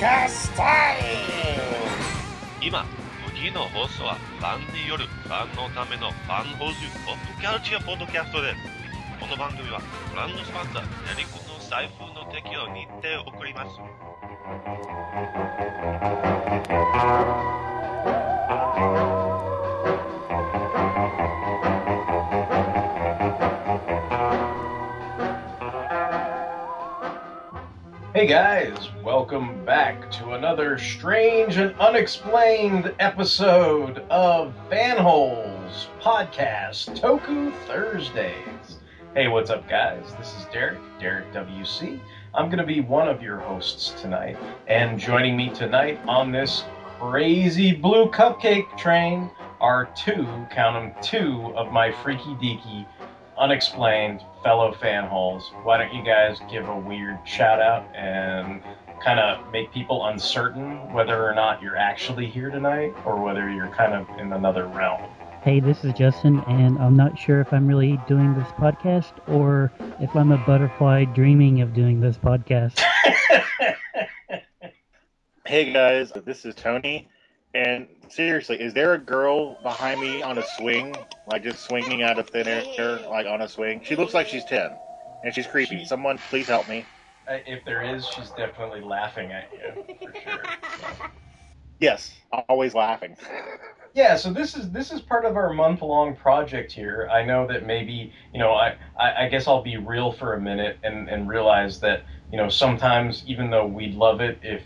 podcast time! 今次の放送はファンによるファンのためのファン放送ポッドキャルチャーポッドキャストですこの番組はブランドスパンサーヤリコの財布の適用に手を送ります Hey guys, welcome back to another strange and unexplained episode of Fanholes Podcast Toku Thursdays. Hey, what's up, guys? This is Derek, Derek WC. I'm going to be one of your hosts tonight, and joining me tonight on this crazy blue cupcake train are two, count them, two of my freaky deaky unexplained fellow fan holes. Why don't you guys give a weird shout out and kind of make people uncertain whether or not you're actually here tonight or whether you're kind of in another realm? Hey, this is Justin, and I'm not sure if I'm really doing this podcast or if I'm a butterfly dreaming of doing this podcast. Hey guys, this is Tony. And seriously, is there a girl behind me on a swing, like just swinging out of thin air, like on a swing? She looks like she's ten, and she's creepy. She- Someone please help me. If there is, she's definitely laughing at you for sure. So. Yes, always laughing. Yeah, so this is this is part of our month long project here. I know that maybe you know I, I I guess I'll be real for a minute and and realize that you know sometimes even though we'd love it if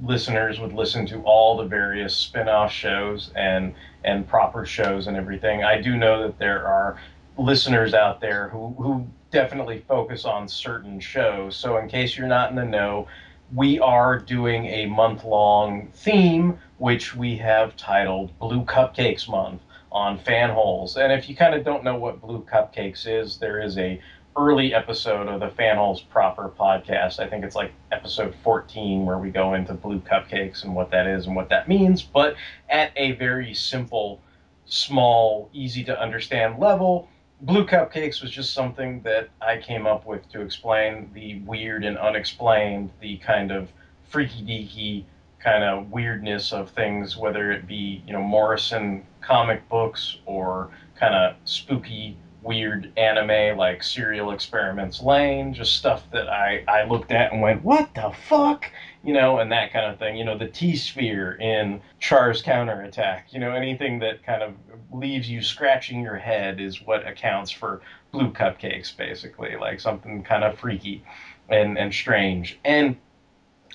listeners would listen to all the various spin-off shows and and proper shows and everything, I do know that there are listeners out there who who definitely focus on certain shows. So in case you're not in the know, we are doing a month long theme, which we have titled Blue Cupcakes Month on Fanholes. And if you kind of don't know what Blue Cupcakes is, there is a early episode of the Fanholes proper podcast. I think it's like episode 14 where we go into blue cupcakes and what that is and what that means, but at a very simple, small, easy to understand level. Blue Cupcakes was just something that I came up with to explain the weird and unexplained, the kind of freaky deaky kind of weirdness of things, whether it be, you know, Morrison comic books or kind of spooky, weird anime like Serial Experiments Lain, just stuff that I, I looked at and went, what the fuck? You know, and that kind of thing. You know, the T sphere in Char's counterattack, you know, anything that kind of leaves you scratching your head is what accounts for blue cupcakes, basically, like something kind of freaky and, and strange. And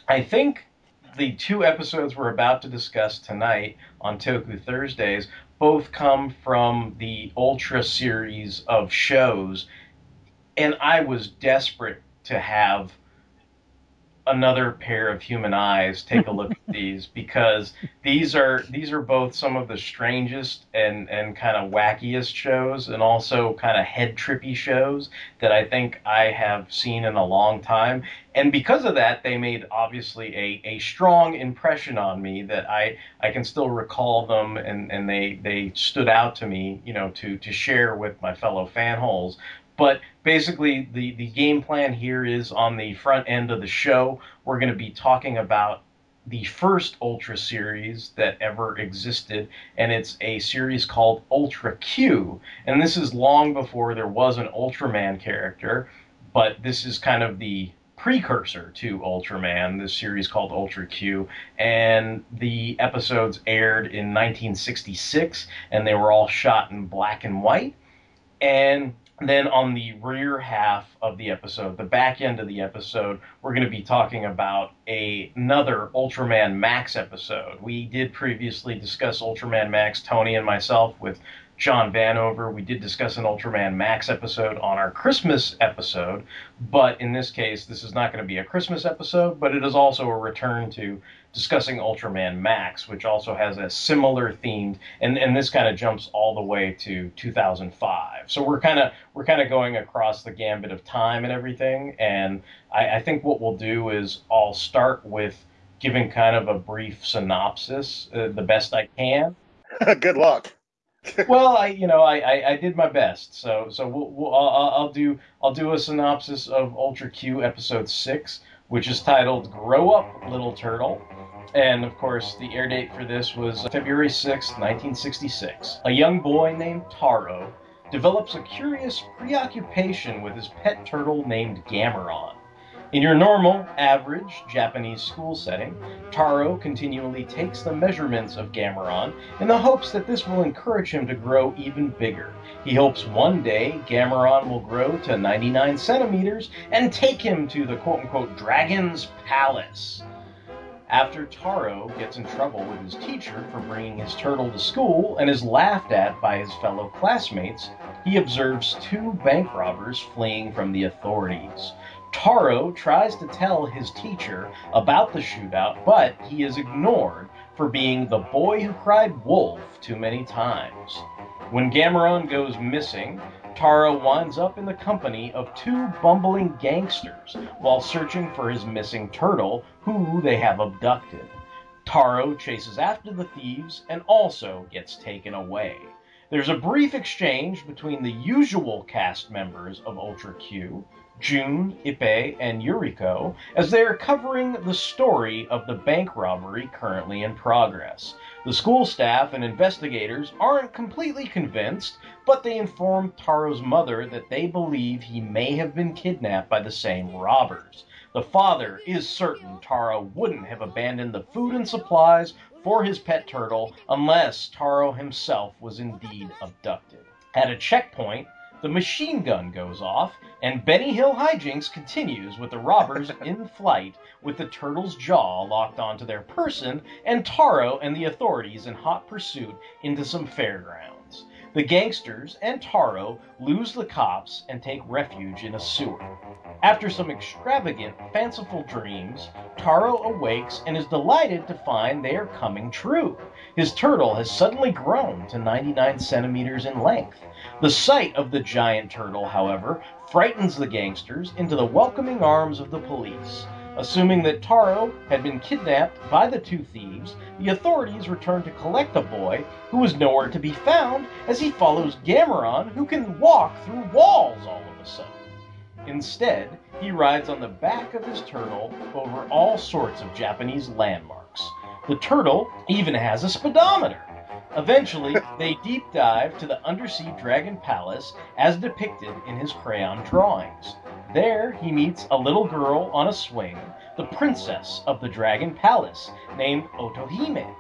I think the two episodes we're about to discuss tonight on Toku Thursdays both come from the Ultra series of shows, and I was desperate to have another pair of human eyes. Take a look at these because these are these are both some of the strangest and and kind of wackiest shows and also kind of head trippy shows that I think I have seen in a long time. And because of that they made obviously a, a strong impression on me that I I can still recall them and and they they stood out to me you know to to share with my fellow fan holes but basically, the, the game plan here is on the front end of the show. We're going to be talking about the first Ultra series that ever existed, and it's a series called Ultra Q. And this is long before there was an Ultraman character, but this is kind of the precursor to Ultraman, this series called Ultra Q. And the episodes aired in 1966, and they were all shot in black and white. And then on the rear half of the episode, the back end of the episode, we're going to be talking about a, another Ultraman Max episode. We did previously discuss Ultraman Max, Tony and myself, with John Vanover. We did discuss an Ultraman Max episode on our Christmas episode, but in this case, this is not going to be a Christmas episode, but it is also a return to discussing Ultraman Max, which also has a similar themed, and, and this kind of jumps all the way to 2005. So we're kind of we're kind of going across the gambit of time and everything. And I, I think what we'll do is I'll start with giving kind of a brief synopsis, uh, the best I can. Good luck. well, I you know I, I, I did my best. So so we'll, we'll I'll, I'll do I'll do a synopsis of Ultra Q episode six, which is titled Grow Up, Little Turtle. And of course, the air date for this was February 6, 1966. A young boy named Taro develops a curious preoccupation with his pet turtle named Gameron. In your normal, average Japanese school setting, Taro continually takes the measurements of Gameron in the hopes that this will encourage him to grow even bigger. He hopes one day Gameron will grow to 99 centimeters and take him to the quote unquote Dragon's Palace. After Taro gets in trouble with his teacher for bringing his turtle to school and is laughed at by his fellow classmates, he observes two bank robbers fleeing from the authorities. Taro tries to tell his teacher about the shootout, but he is ignored for being the boy who cried wolf too many times. When Gameron goes missing, Taro winds up in the company of two bumbling gangsters while searching for his missing turtle, who they have abducted. Taro chases after the thieves and also gets taken away. There's a brief exchange between the usual cast members of Ultra Q, Jun, Ippei, and Yuriko as they are covering the story of the bank robbery currently in progress. The school staff and investigators aren't completely convinced, but they inform Taro's mother that they believe he may have been kidnapped by the same robbers. The father is certain Taro wouldn't have abandoned the food and supplies for his pet turtle unless Taro himself was indeed abducted. At a checkpoint, the machine gun goes off, and Benny Hill hijinks continues with the robbers in flight with the turtle's jaw locked onto their person and Taro and the authorities in hot pursuit into some fairgrounds. The gangsters and Taro lose the cops and take refuge in a sewer. After some extravagant, fanciful dreams, Taro awakes and is delighted to find they are coming true. His turtle has suddenly grown to 99 centimeters in length. The sight of the giant turtle, however, frightens the gangsters into the welcoming arms of the police. Assuming that Taro had been kidnapped by the two thieves, the authorities return to collect the boy, who is nowhere to be found as he follows Gameron, who can walk through walls all of a sudden. Instead, he rides on the back of his turtle over all sorts of Japanese landmarks. The turtle even has a speedometer. Eventually, they deep dive to the undersea dragon palace as depicted in his crayon drawings. There, he meets a little girl on a swing, the princess of the dragon palace, named Otohime.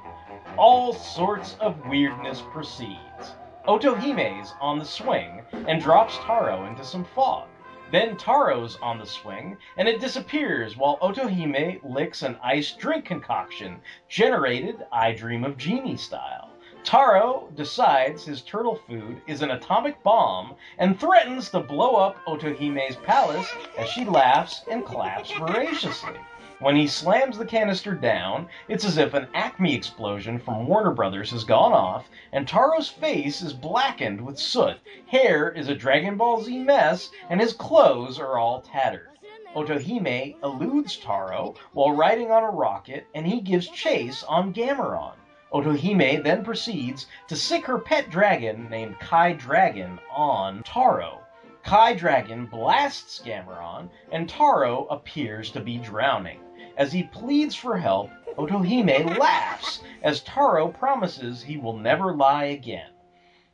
All sorts of weirdness proceeds. Otohime's on the swing and drops Taro into some fog. Then Taro's on the swing, and it disappears while Otohime licks an iced drink concoction, generated I Dream of Jeannie style. Taro decides his turtle food is an atomic bomb and threatens to blow up Otohime's palace as she laughs and claps voraciously. When he slams the canister down, it's as if an Acme explosion from Warner Brothers has gone off, and Taro's face is blackened with soot, hair is a Dragon Ball Z mess, and his clothes are all tattered. Otohime eludes Taro while riding on a rocket, and he gives chase on Gameron. Otohime then proceeds to sick her pet dragon named Kai Dragon on Taro. Kai Dragon blasts Gameron, and Taro appears to be drowning. As he pleads for help, Otohime laughs as Taro promises he will never lie again.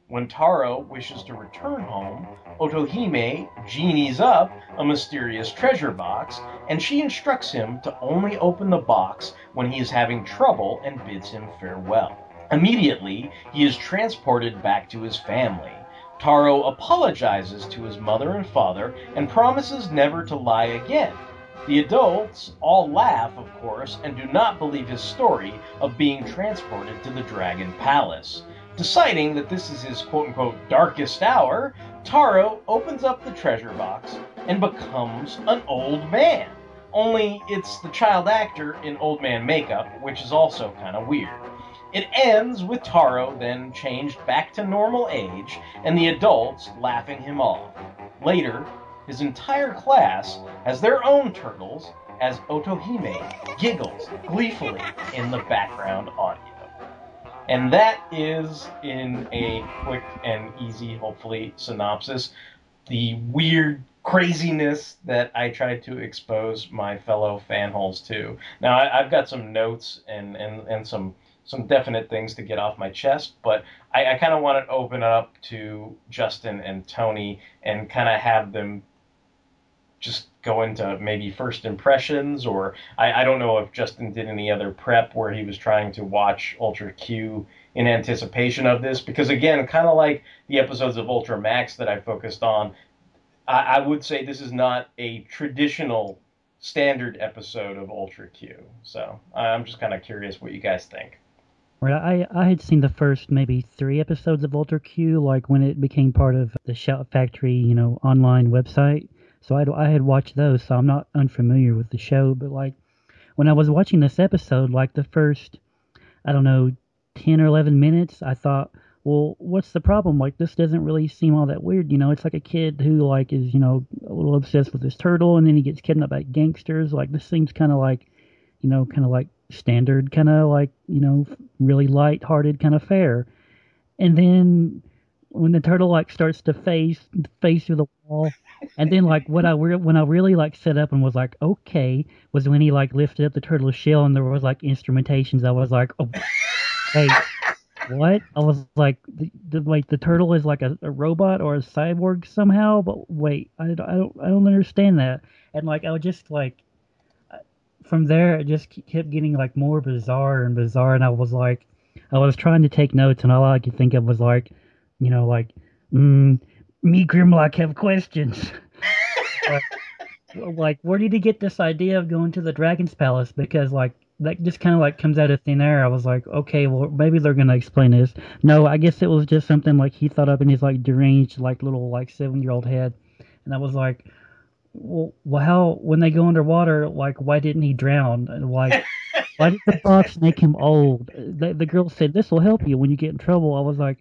When Taro wishes to return home, Otohime genies up a mysterious treasure box, and she instructs him to only open the box when he is having trouble and bids him farewell. Immediately, he is transported back to his family. Taro apologizes to his mother and father and promises never to lie again. The adults all laugh, of course, and do not believe his story of being transported to the Dragon Palace. Deciding that this is his quote unquote darkest hour, Taro opens up the treasure box and becomes an old man. Only it's the child actor in old man makeup, which is also kind of weird. It ends with Taro then changed back to normal age and the adults laughing him off. Later, his entire class has their own turtles as Otohime giggles gleefully in the background audio. And that is, in a quick and easy, hopefully, synopsis, the weird, craziness that I try to expose my fellow fanholes to. Now, I, have got some notes and, and, and some some definite things to get off my chest, but I, I kind of want to open up to Justin and Tony and kind of have them just go into maybe first impressions, or I, I don't know if Justin did any other prep where he was trying to watch Ultra Q in anticipation of this, because again, kind of like the episodes of Ultra Max that I focused on, I, I would say this is not a traditional standard episode of Ultra Q. So I'm just kind of curious what you guys think. Right, I I had seen the first maybe three episodes of Ultra Q, like when it became part of the Shout Factory, you know, online website. So I I had watched those, so I'm not unfamiliar with the show. But like when I was watching this episode, like the first, I don't know, ten or eleven minutes, I thought, well, what's the problem? Like this doesn't really seem all that weird, you know. It's like a kid who like is you know a little obsessed with this turtle, and then he gets kidnapped by gangsters. Like this seems kind of like, you know, kind of like standard kind of like you know really light-hearted kind of fare and then when the turtle like starts to face face through the wall and then like what i re- when i really like set up and was like okay was when he like lifted up the turtle's shell and there was like instrumentations. I was like oh hey what? I was like the, the like the turtle is like a, a robot or a cyborg somehow? But wait I, I don't i don't understand that. And like i was just like from there it just kept getting like more bizarre and bizarre. And i was like i was trying to take notes and all i could think of was like you know like mm, me grimlock have questions like, like where did he get this idea of going to the dragon's palace because like that just kind of like comes out of thin air i was like okay well maybe they're gonna explain this no i guess it was just something like he thought up in his like deranged like little like seven year old head and i was like well, well, how when they go underwater, like why didn't he drown? And like, why did the box make him old? The, the girl said this will help you when you get in trouble. I was like,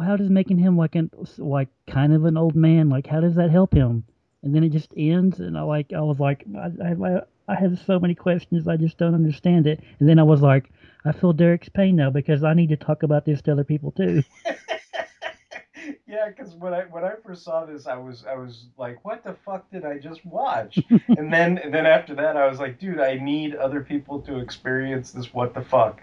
how does making him like an like kind of an old man like how does that help him? And then it just ends, and I like I was like I I, I have so many questions I just don't understand it. And then I was like, I feel Derek's pain now because I need to talk about this to other people too. yeah, because when I when I first saw this, I was I was like, what the fuck did I just watch? and then and then after that, I was like, dude, I need other people to experience this what the fuck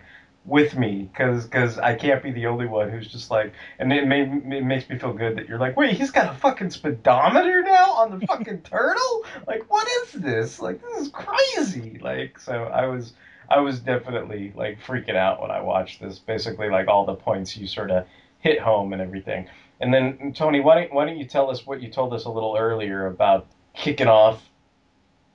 with me because because I can't be the only one who's just like, and it, made, it makes me feel good that you're like, wait, he's got a fucking speedometer now on the fucking turtle? Like, what is this? Like, this is crazy. Like, so I was. I was definitely like freaking out when I watched this. Basically, like all the points you sort of hit home and everything. And then Tony, why don't why don't you tell us what you told us a little earlier about kicking off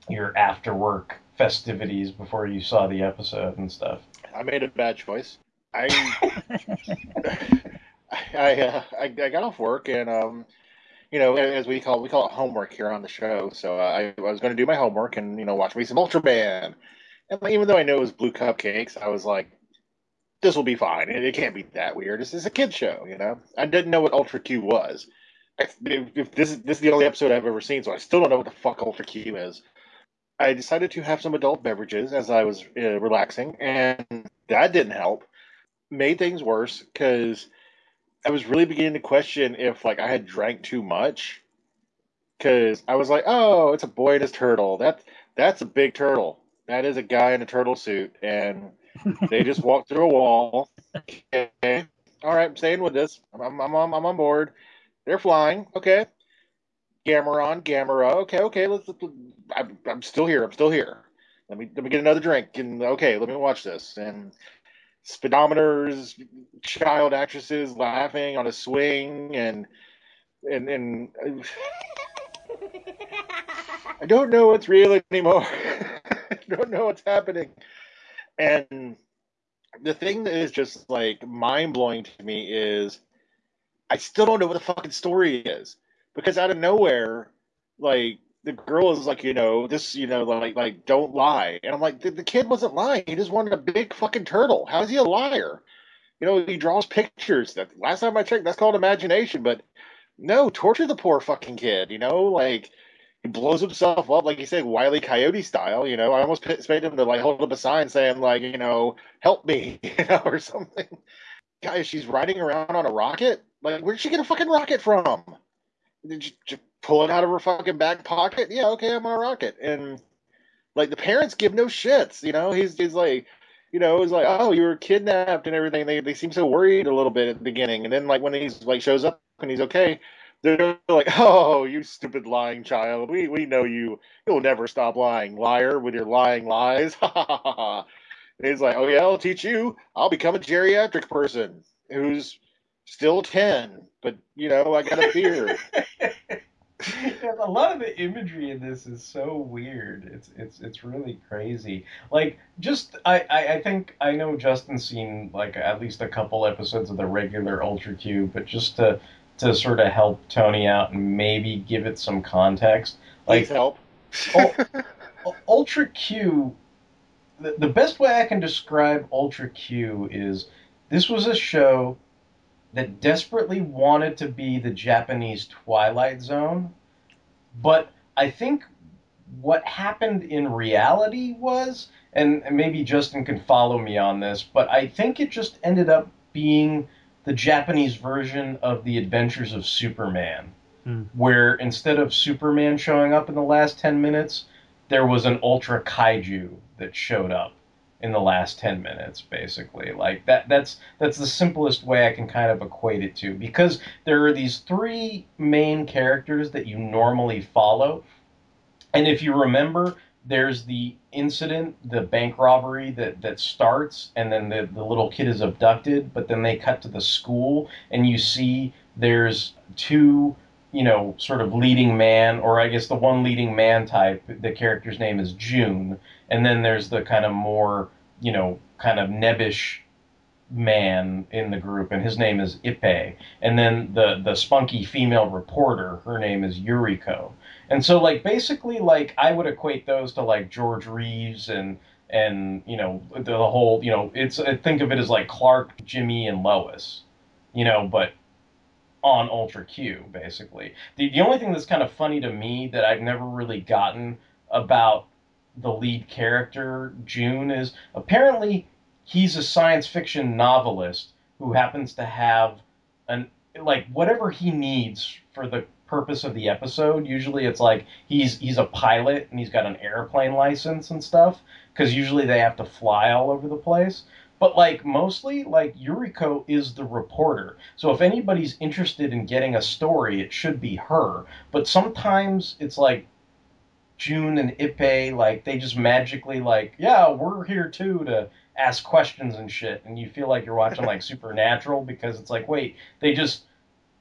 your after work festivities before you saw the episode and stuff? I made a bad choice. I I, uh, I, I got off work and um you know as we call we call it homework here on the show. So I, I was going to do my homework and you know watch me some Ultraman. And even though I know it was blue cupcakes, I was like, this will be fine. It, it can't be that weird. This is a kid show, you know. I didn't know what Ultra Q was. If, if this is this is the only episode I've ever seen, so I still don't know what the fuck Ultra Q is. I decided to have some adult beverages as I was uh, relaxing, and that didn't help. Made things worse because I was really beginning to question if like I had drank too much. Because I was like, oh, it's a boy and his turtle. That that's a big turtle. That is a guy in a turtle suit, and they just walked through a wall. Okay. All right, I'm staying with this. I'm, I'm, I'm, I'm on board. They're flying. Okay. Gamera Gamera. Okay, okay. Let's. I'm, I'm still here. I'm still here. Let me let me get another drink. And okay, let me watch this. And speedometers, child actresses laughing on a swing, and and and. I don't know what's real anymore. I don't know what's happening. And the thing that is just like mind blowing to me is I still don't know what the fucking story is because out of nowhere, like the girl is like, you know, this, you know, like, like don't lie, and I'm like, the, the kid wasn't lying. He just wanted a big fucking turtle. How is he a liar? You know, he draws pictures. That last time I checked, that's called imagination. But no, torture the poor fucking kid. You know, like he blows himself up like you said, Wiley Coyote style. You know, I almost expected him to like hold up a sign saying like, you know, help me, you know, or something. Guys, she's riding around on a rocket. Like, where'd she get a fucking rocket from? Pull it out of her fucking back pocket. Yeah, okay, I'm gonna rock it. And like the parents give no shits. You know, he's he's like, you know, it's like, oh, you were kidnapped and everything. They they seem so worried a little bit at the beginning, and then like when he's like shows up and he's okay, they're like, oh, you stupid lying child. We we know you. You'll never stop lying, liar, with your lying lies. Ha ha ha ha. He's like, oh yeah, I'll teach you. I'll become a geriatric person who's still ten, but you know, I got a beard. a lot of the imagery in this is so weird. It's it's it's really crazy. Like just I, I, I think I know Justin's seen like at least a couple episodes of the regular Ultra Q, but just to to sort of help Tony out and maybe give it some context. Like Please help. Oh, U- oh, Ultra Q the, the best way I can describe Ultra Q is this was a show that desperately wanted to be the Japanese Twilight Zone, but I think what happened in reality was, and maybe Justin can follow me on this, but I think it just ended up being the Japanese version of the Adventures of Superman, Hmm. where instead of Superman showing up in the last 10 minutes, there was an ultra kaiju that showed up in the last 10 minutes basically. Like that that's that's the simplest way i can kind of equate it to. Because there are these three main characters that you normally follow. And if you remember there's the incident the bank robbery that that starts and then the, the little kid is abducted but then they cut to the school and you see there's two you know sort of leading man or i guess the one leading man type. The character's name is june and then there's the kind of more you know kind of nebbish man in the group and his name is Ippei and then the the spunky female reporter her name is yuriko. And so like basically like i would equate those to like george reeves and and you know the, the whole you know it's think of it as like clark jimmy and lois you know but on ultra q basically. The, the only thing that's kind of funny to me that i've never really gotten about the lead character june is apparently he's a science fiction novelist who happens to have an like whatever he needs for the purpose of the episode. Usually it's like he's he's a pilot and he's got an airplane license and stuff because usually they have to fly all over the place. But like mostly like yuriko is the reporter. So if anybody's interested in getting a story it should be her. But sometimes it's like june and Ippei like they just magically like yeah we're here too to ask questions and shit. And you feel like you're watching like supernatural because it's like wait they just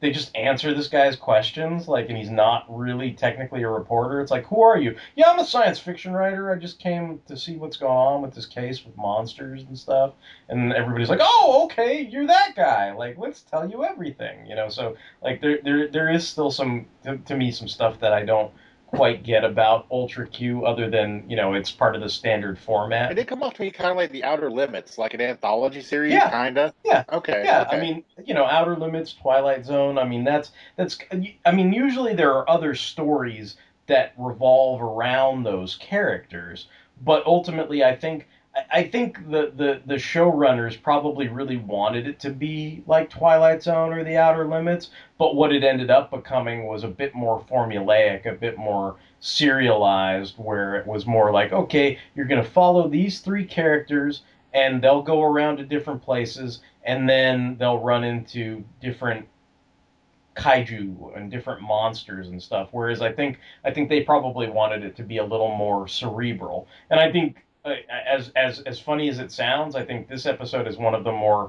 they just answer this guy's questions like and he's not really technically a reporter. It's like who are you? Yeah i'm a science fiction writer. I just came to see what's going on with this case with monsters and stuff. And everybody's like oh okay you're that guy. Like let's tell you everything you know? So like there there, there is still some to, to me some stuff that i don't quite get about Ultra Q other than, you know, it's part of the standard format. It did come off to me kind of like the Outer Limits, like an anthology series, Yeah. kind of. Yeah. Okay. Yeah, okay. I mean, you know, Outer Limits, Twilight Zone. I mean, that's that's. I mean, usually there are other stories that revolve around those characters, but ultimately, I think I- think the the the showrunners probably really wanted it to be like Twilight Zone or The Outer Limits, but what it ended up becoming was a bit more formulaic, a bit more serialized, where it was more like, okay, you're going to follow these three characters and they'll go around to different places and then they'll run into different kaiju and different monsters and stuff. Whereas i think i think they probably wanted it to be a little more cerebral. And i think as as as funny as it sounds i think this episode is one of the more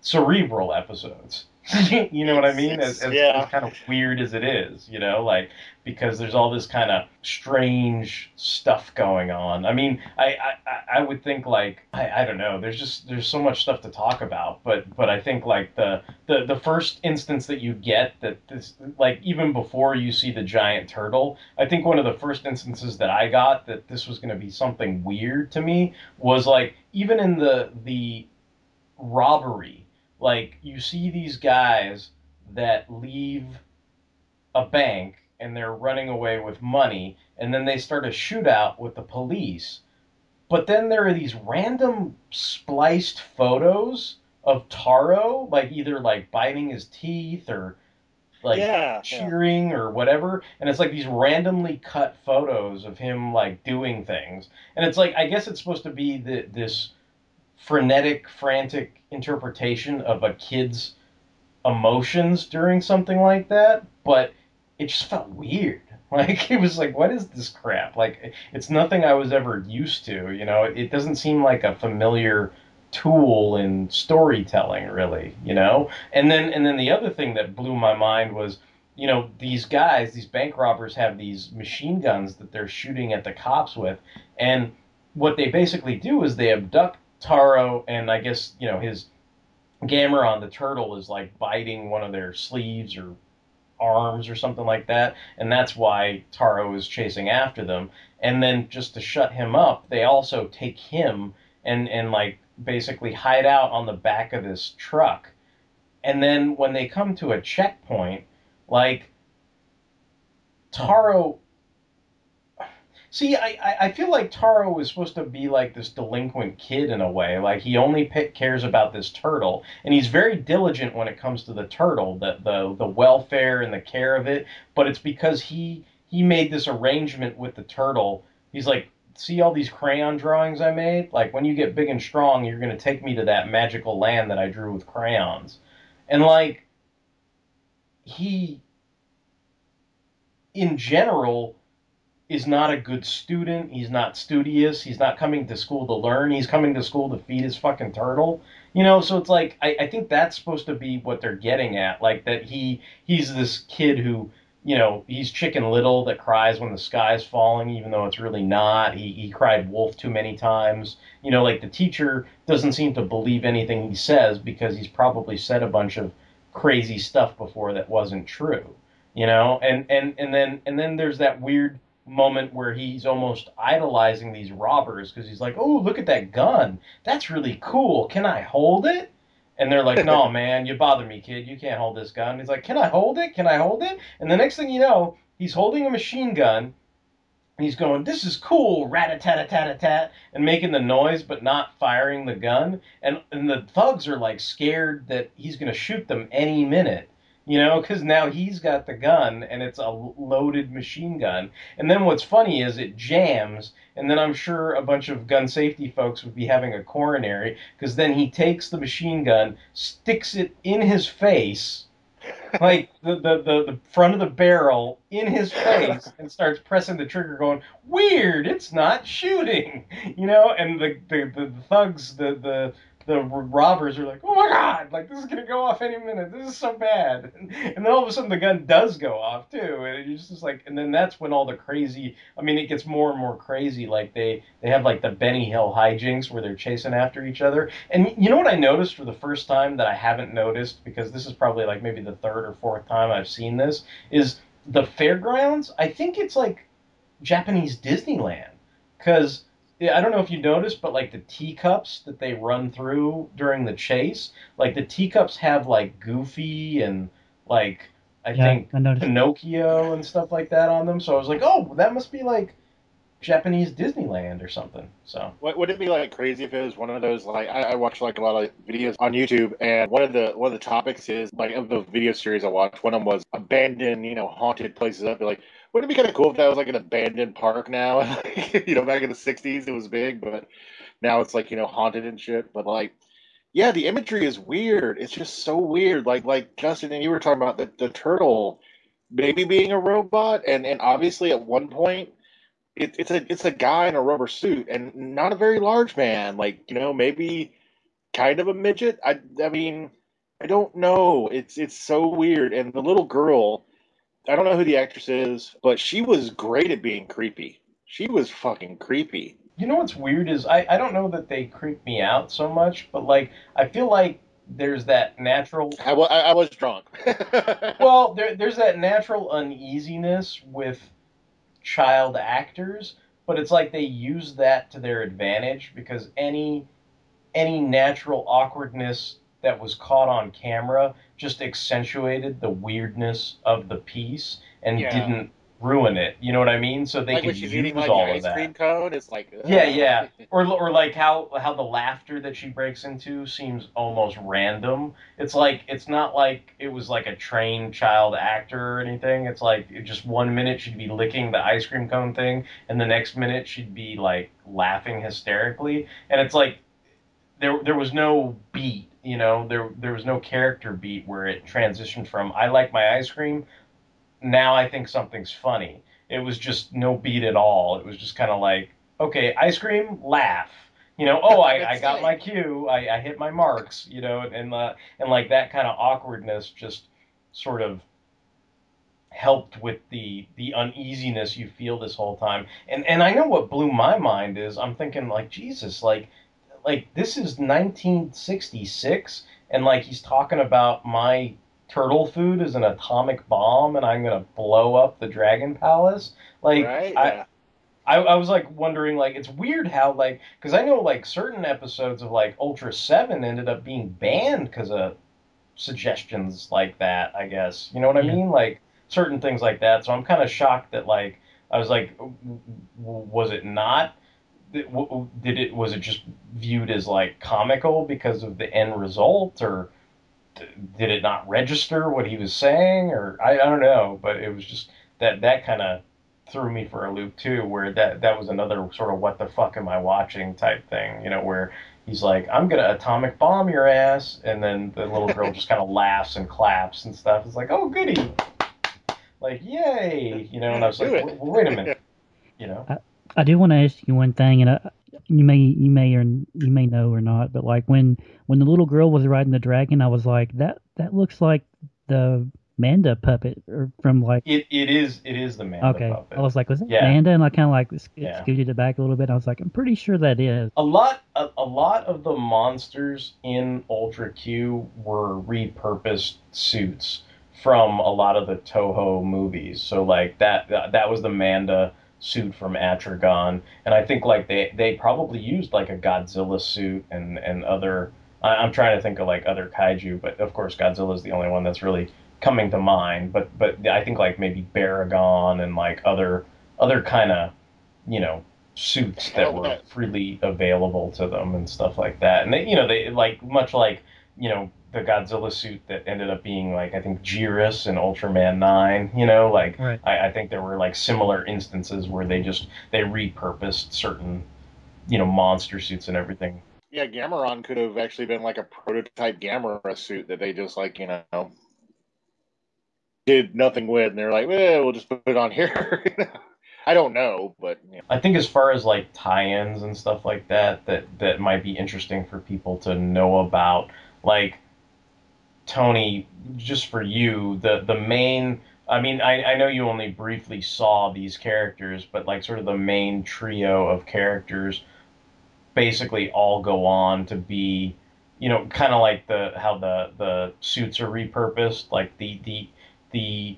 cerebral episodes you know what i mean as, as, Yeah. as kind of weird as it is you know like because there's all this kind of strange stuff going on. I mean, I, I, I- I would think like I, I don't know. There's just there's so much stuff to talk about, but but I think like the the the first instance that you get that this like even before you see the giant turtle, I think one of the first instances that I got that this was going to be something weird to me was like even in the the robbery, like you see these guys that leave a bank and they're running away with money and then they start a shootout with the police. But then there are these random spliced photos of taro like either like biting his teeth or like yeah, yeah. cheering or whatever. And it's like these randomly cut photos of him like doing things. And it's like i guess it's supposed to be the, this frenetic frantic interpretation of a kid's emotions during something like that but it just felt weird. Like it was like what is this crap? Like it's nothing i was ever used to you know? It doesn't seem like a familiar tool in storytelling really you know? And then and then the other thing that blew my mind was you know these guys these bank robbers have these machine guns that they're shooting at the cops with and what they basically do is they abduct taro and i guess you know his Gamera, on the turtle, is like biting one of their sleeves or arms or something like that, and that's why Taro is chasing after them. And then just to shut him up, they also take him and and like basically hide out on the back of this truck. And then when they come to a checkpoint, like Taro See, I, I feel like Taro is supposed to be like this delinquent kid in a way. Like he only cares about this turtle, and he's very diligent when it comes to the turtle, the, the the welfare and the care of it. But it's because he he made this arrangement with the turtle. He's like, see all these crayon drawings I made? Like when you get big and strong, you're gonna take me to that magical land that I drew with crayons, and like he, in general is not a good student. He's not studious. He's not coming to school to learn. He's coming to school to feed his fucking turtle. You know, so it's like I, I think that's supposed to be what they're getting at. Like that he he's this kid who, you know, he's chicken little that cries when the sky's falling, even though it's really not. He he cried wolf too many times. You know, like the teacher doesn't seem to believe anything he says because he's probably said a bunch of crazy stuff before that wasn't true. You know, and and and then and then there's that weird moment where he's almost idolizing these robbers because he's like, "Oh, look at that gun. That's really cool. Can I hold it?" And they're like, "No, man, you bother me, kid. You can't hold this gun." He's like, "Can I hold it? Can I hold it?" And the next thing you know, he's holding a machine gun. And he's going, "This is cool, rat a tat a tat a tat," and making the noise, but not firing the gun. And and the thugs are like scared that he's going to shoot them any minute you know, because now he's got the gun and it's a loaded machine gun. And then what's funny is it jams, and then I'm sure a bunch of gun safety folks would be having a coronary because then he takes the machine gun, sticks it in his face, like the, the, the, the front of the barrel in his face, and starts pressing the trigger, going, Weird, it's not shooting, you know, and the, the, the, thugs, the, the the robbers are like, "Oh my god! Like this is gonna go off any minute. This is so bad." And, and then all of a sudden the gun does go off too, and it's just like, and then that's when all the crazy. I mean, it gets more and more crazy. Like they they have like the Benny Hill hijinks where they're chasing after each other. And you know what I noticed for the first time that I haven't noticed because this is probably like maybe the third or fourth time I've seen this is the fairgrounds. I think it's like Japanese Disneyland because I don't know if you noticed, but like the teacups that they run through during the chase, like the teacups have like Goofy and like I Yeah, think I noticed. Pinocchio and stuff like that on them. So I was like, oh, that must be like Japanese Disneyland or something. So What would it be like crazy if it was one of those like I, I watch like a lot of videos on YouTube and one of the one of the topics is like of the video series I watched one of them was abandoned you know haunted places I'd be like wouldn't it be kind of cool if that was like an abandoned park now you know back in the '60s it was big but now it's like you know haunted and shit but like yeah the imagery is weird it's just so weird like like Justin and you were talking about the, the turtle maybe being a robot and and obviously at one point it, it's a it's a guy in a rubber suit and not a very large man. Like you know, maybe kind of a midget. I I mean, I don't know. It's it's so weird. And the little girl, I don't know who the actress is, but she was great at being creepy. She was fucking creepy. you know what's weird is I I don't know that they creep me out so much, but like I feel like there's that natural I, I, I was drunk. well, there, there's that natural uneasiness with child actors, but it's like they use that to their advantage because any any natural awkwardness that was caught on camera just accentuated the weirdness of the piece and Yeah. didn't ruin it. You know what I mean? So they like can use eating like all of ice that. cream cone, it's like ugh. Yeah, yeah. Or or like how how the laughter that she breaks into seems almost random. It's like it's not like it was like a trained child actor or anything. It's like it just one minute she'd be licking the ice cream cone thing, and the next minute she'd be like laughing hysterically, and it's like there there was no beat. You know, there there was no character beat where it transitioned from I like my ice cream. Now I think something's funny. It was just no beat at all. It was just kind of like okay, ice cream, laugh. You know, oh, I, I got my cue. I, I hit my marks. You know, and uh, and like that kind of awkwardness just sort of helped with the the uneasiness you feel this whole time. And and I know what blew my mind is I'm thinking like Jesus, like like this is 1966, and like he's talking about my turtle food is an atomic bomb, and I'm gonna blow up the Dragon Palace. Like right? I, yeah. I, I was like wondering like it's weird how like because I know like certain episodes of like Ultra Seven ended up being banned because of suggestions like that. I guess you know what I mean like certain things like that. So I'm kind of shocked that like I was like, was it not? Did it was it just viewed as like comical because of the end result or? Did it not register what he was saying, or I, I don't know, but it was just that that kind of threw me for a loop too, where that that was another sort of what the fuck am I watching type thing, you know, where he's like, I'm gonna atomic bomb your ass, and then the little girl just kind of laughs and claps and stuff. It's like, oh goody, like yay, you know. And I was Do like, wait a minute, you know. Uh, I do want to ask you one thing, and I, you may you may or you may know or not, but like when when the little girl was riding the dragon, I was like that that looks like the Manda puppet or from like It it is it is the man. okay. puppet. I was like, was it Yeah. Manda? And I kind of like sc- Yeah. scooted it back a little bit. I was like, I'm pretty sure that is. a lot a, a lot of the monsters in Ultra Q were repurposed suits from a lot of the Toho movies. So like that that, that was the Manda suit from Atragon, and I think like they they probably used like a Godzilla suit and and other. I, I'm trying to think of like other kaiju, but of course Godzilla's the only one that's really coming to mind. But but I think like maybe Baragon and like other other kind of you know suits that were freely available to them and stuff like that. And they, you know, they like much like you know the Godzilla suit that ended up being like I think Jirahs and Ultraman Nine. You know, like Right. I, I think there were like similar instances where they just they repurposed certain you know monster suits and everything. Yeah, Gameron could have actually been like a prototype Gamera suit that they just like, you know, did nothing with, and they're like, eh, we'll just put it on here. I don't know, but you know. I think as far as like tie-ins and stuff like that, that that might be interesting for people to know about. Like Tony, just for you, the the main. I mean, I, I know you only briefly saw these characters, but like sort of the main trio of characters, basically all go on to be, you know, kind of like the how the the suits are repurposed. Like the the the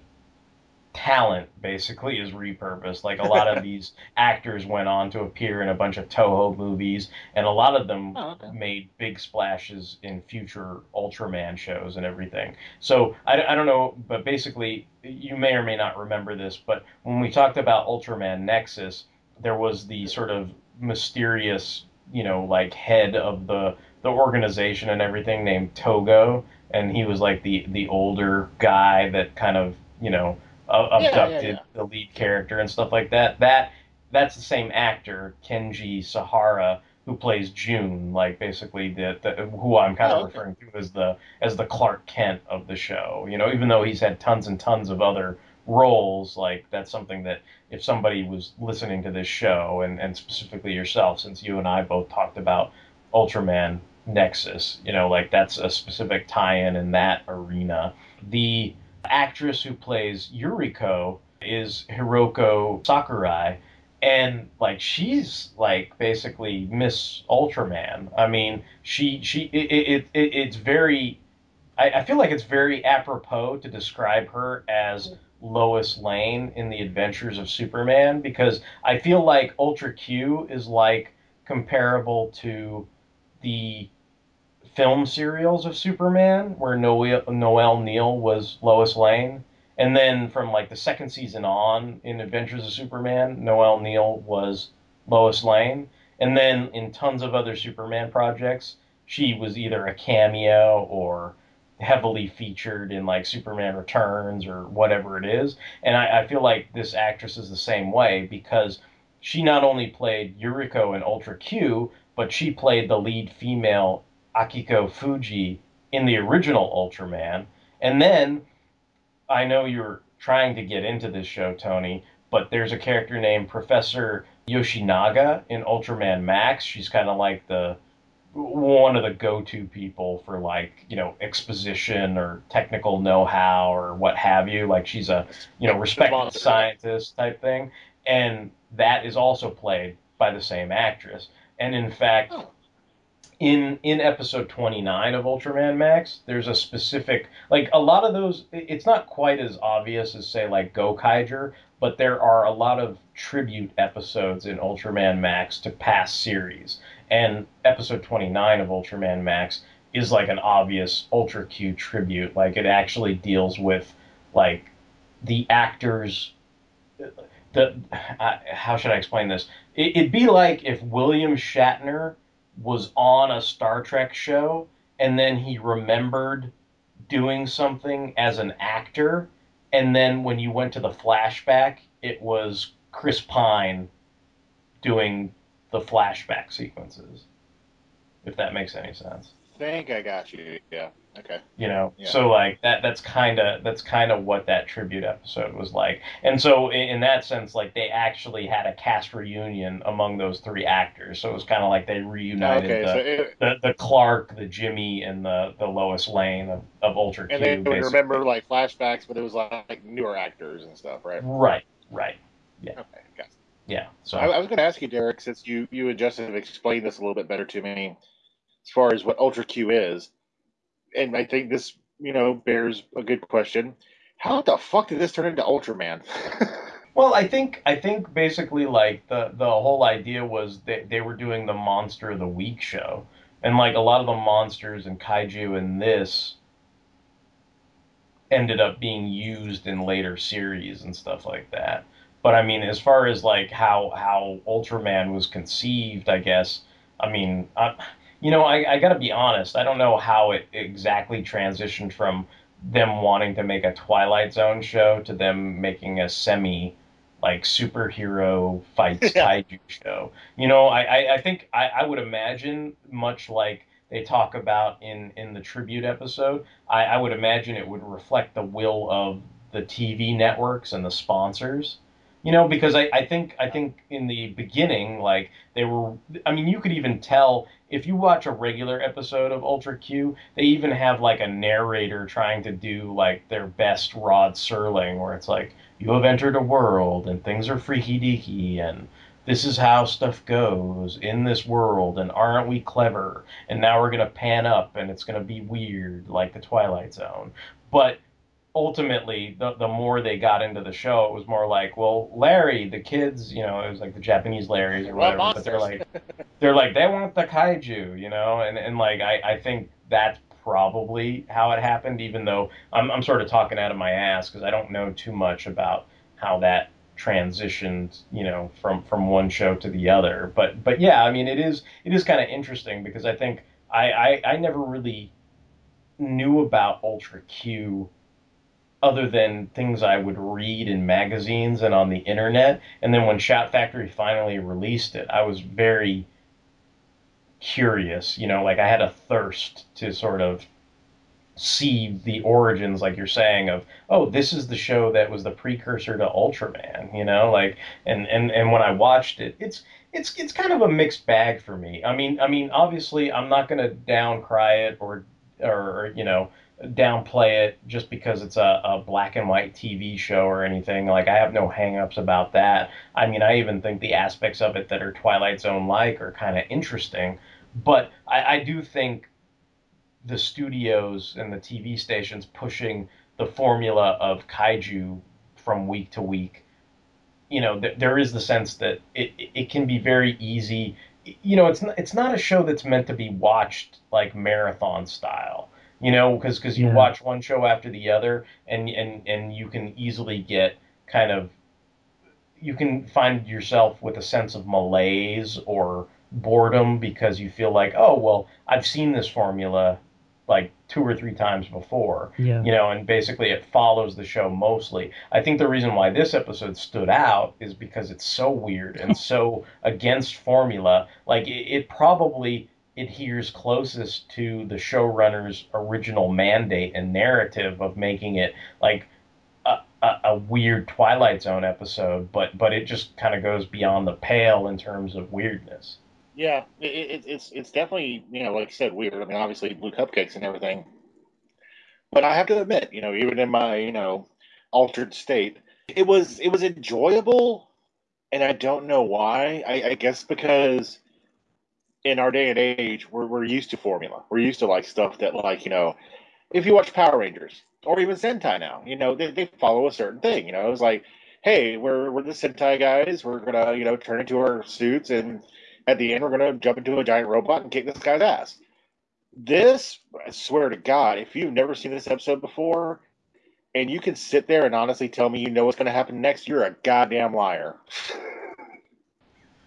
talent basically is repurposed. Like a lot of these actors went on to appear in a bunch of Toho movies, and a lot of them Oh, okay. made big splashes in future Ultraman shows and everything. So I, I don't know, but basically, you may or may not remember this, but when we talked about Ultraman Nexus, there was the sort of mysterious, you know, like head of the the organization and everything named Togo, and he was like the the older guy that kind of you know uh, Yeah, yeah, abducted yeah. the lead character and stuff like that. That that's the same actor, Kenji Sahara, who plays June, like basically the, the who I'm kind of Oh, okay. referring to as the as the Clark Kent of the show. You know, even though he's had tons and tons of other roles, like that's something that if somebody was listening to this show and and specifically yourself, since you and I both talked about Ultraman Nexus, you know, like that's a specific tie-in in that arena. The actress who plays Yuriko is Hiroko Sakurai, and like she's like basically Miss Ultraman. I mean, she she it, it, it it's very. I, I feel like it's very apropos to describe her as Lois Lane in the Adventures of Superman because I feel like Ultra Q is like comparable to the film serials of Superman, where Noel, Noel Neill was Lois Lane, And then from like the second season on in Adventures of Superman, Noel Neill was Lois Lane. And then in tons of other Superman projects, she was either a cameo or heavily featured in like Superman Returns or whatever it is. And I, I feel like this actress is the same way because she not only played Yuriko in Ultra Q, but she played the lead female Akiko Fuji in the original Ultraman. And then I know you're trying to get into this show, Tony, but there's a character named Professor Yoshinaga in Ultraman Max. She's kind of like the one of the go-to people for like you know exposition or technical know-how or what have you. Like she's a you know respected scientist type thing, and that is also played by the same actress. And in fact, oh. In in episode 29 of Ultraman Max, there's a specific like a lot of those. It's not quite as obvious as say like Gokaiger, but there are a lot of tribute episodes in Ultraman Max to past series. And episode 29 of Ultraman Max is like an obvious Ultra Q tribute. Like it actually deals with like the actors. The uh, how should I explain this? It, it'd be like if William Shatner was on a Star Trek show and then he remembered doing something as an actor, and then when you went to the flashback, it was Chris Pine doing the flashback sequences. If that makes any sense. I think I got you. Yeah. Okay. You know, yeah. so like that that's kind of that's kind of what that tribute episode was like. And so in, in, that sense like they actually had a cast reunion among those three actors. So it was kind of like they reunited okay, the, so it, the, the Clark, the Jimmy and the the Lois Lane of, of Ultra Q. And they would remember like flashbacks but it was like newer actors and stuff, right? Right. Right. Yeah. Okay. Gotcha. Yeah. So I, I was going to ask you, Derek, since you you and Justin have explained this a little bit better to me, as far as what Ultra Q is, and I think this you know bears a good question. How the fuck did this turn into Ultraman? well, I think I think basically like the the whole idea was that they were doing the Monster of the Week show, and like a lot of the monsters and kaiju in this ended up being used in later series and stuff like that. But I mean, as far as like how how Ultraman was conceived, I guess. I mean, I, you know, I, I got to be honest. I don't know how it exactly transitioned from them wanting to make a Twilight Zone show to them making a semi like superhero fights yeah. kaiju show. You know, I, I, I think I, I would imagine much like they talk about in, in the tribute episode, I, I would imagine it would reflect the will of the TV networks and the sponsors you know because I, I think i think in the beginning like they were i mean you could even tell if you watch a regular episode of ultra q they even have like a narrator trying to do like their best rod serling where it's like you have entered a world and things are freaky deaky and this is how stuff goes in this world and aren't we clever? And now we're going to pan up and it's going to be weird like the twilight zone. But ultimately, the, the more they got into the show, it was more like, well, Larry, the kids, you know, it was like the Japanese Larrys or whatever, but they're like, they're like, they want the kaiju, you know, and, and like, I, I think that's probably how it happened, even though I'm, I'm sort of talking out of my ass because I don't know too much about how that transitioned, you know, from, from one show to the other. But, but yeah, I mean, it is, it is kind of interesting because I think I, I, I never really knew about Ultra Q other than things I would read in magazines and on the internet. And then when Shout Factory finally released it, I was very curious. You know, like I had a thirst to sort of see the origins, like you're saying, of oh, this is the show that was the precursor to Ultraman. You know, like and and and when I watched it, it's it's it's kind of a mixed bag for me. I mean, I mean, obviously, I'm not going to down cry it or or you know downplay it just because it's a, a black and white TV show or anything. Like I have no hangups about that. I mean, I even think the aspects of it that are Twilight Zone like are kind of interesting. But I, I do think the studios and the TV stations pushing the formula of kaiju from week to week, you know, th- there is the sense that it it can be very easy. You know, it's not, it's not a show that's meant to be watched like marathon style You know, because because you Yeah. watch one show after the other, and and and you can easily get kind of you can find yourself with a sense of malaise or boredom because you feel like, oh well, I've seen this formula like two or three times before Yeah. you know, and basically it follows the show mostly. I think the reason why this episode stood out is because it's so weird and so against formula. Like it, it probably adheres closest to the showrunner's original mandate and narrative of making it like a, a, a weird Twilight Zone episode, but but it just kind of goes beyond the pale in terms of weirdness. Yeah, it, it, it's it's definitely you know like I said weird. I mean, obviously blue cupcakes and everything, but I have to admit, you know, even in my you know altered state, it was it was enjoyable, and I don't know why. I, I guess because in our day and age, we're we're used to formula. We're used to like stuff that like you know, if you watch Power Rangers or even Sentai now, you know, they they follow a certain thing. You know, it's like, hey, we're we're the Sentai guys. We're gonna you know turn into our suits and at the end we're gonna jump into a giant robot and kick this guy's ass. This, I swear to God, if you've never seen this episode before, and you can sit there and honestly tell me you know what's gonna happen next, you're a goddamn liar.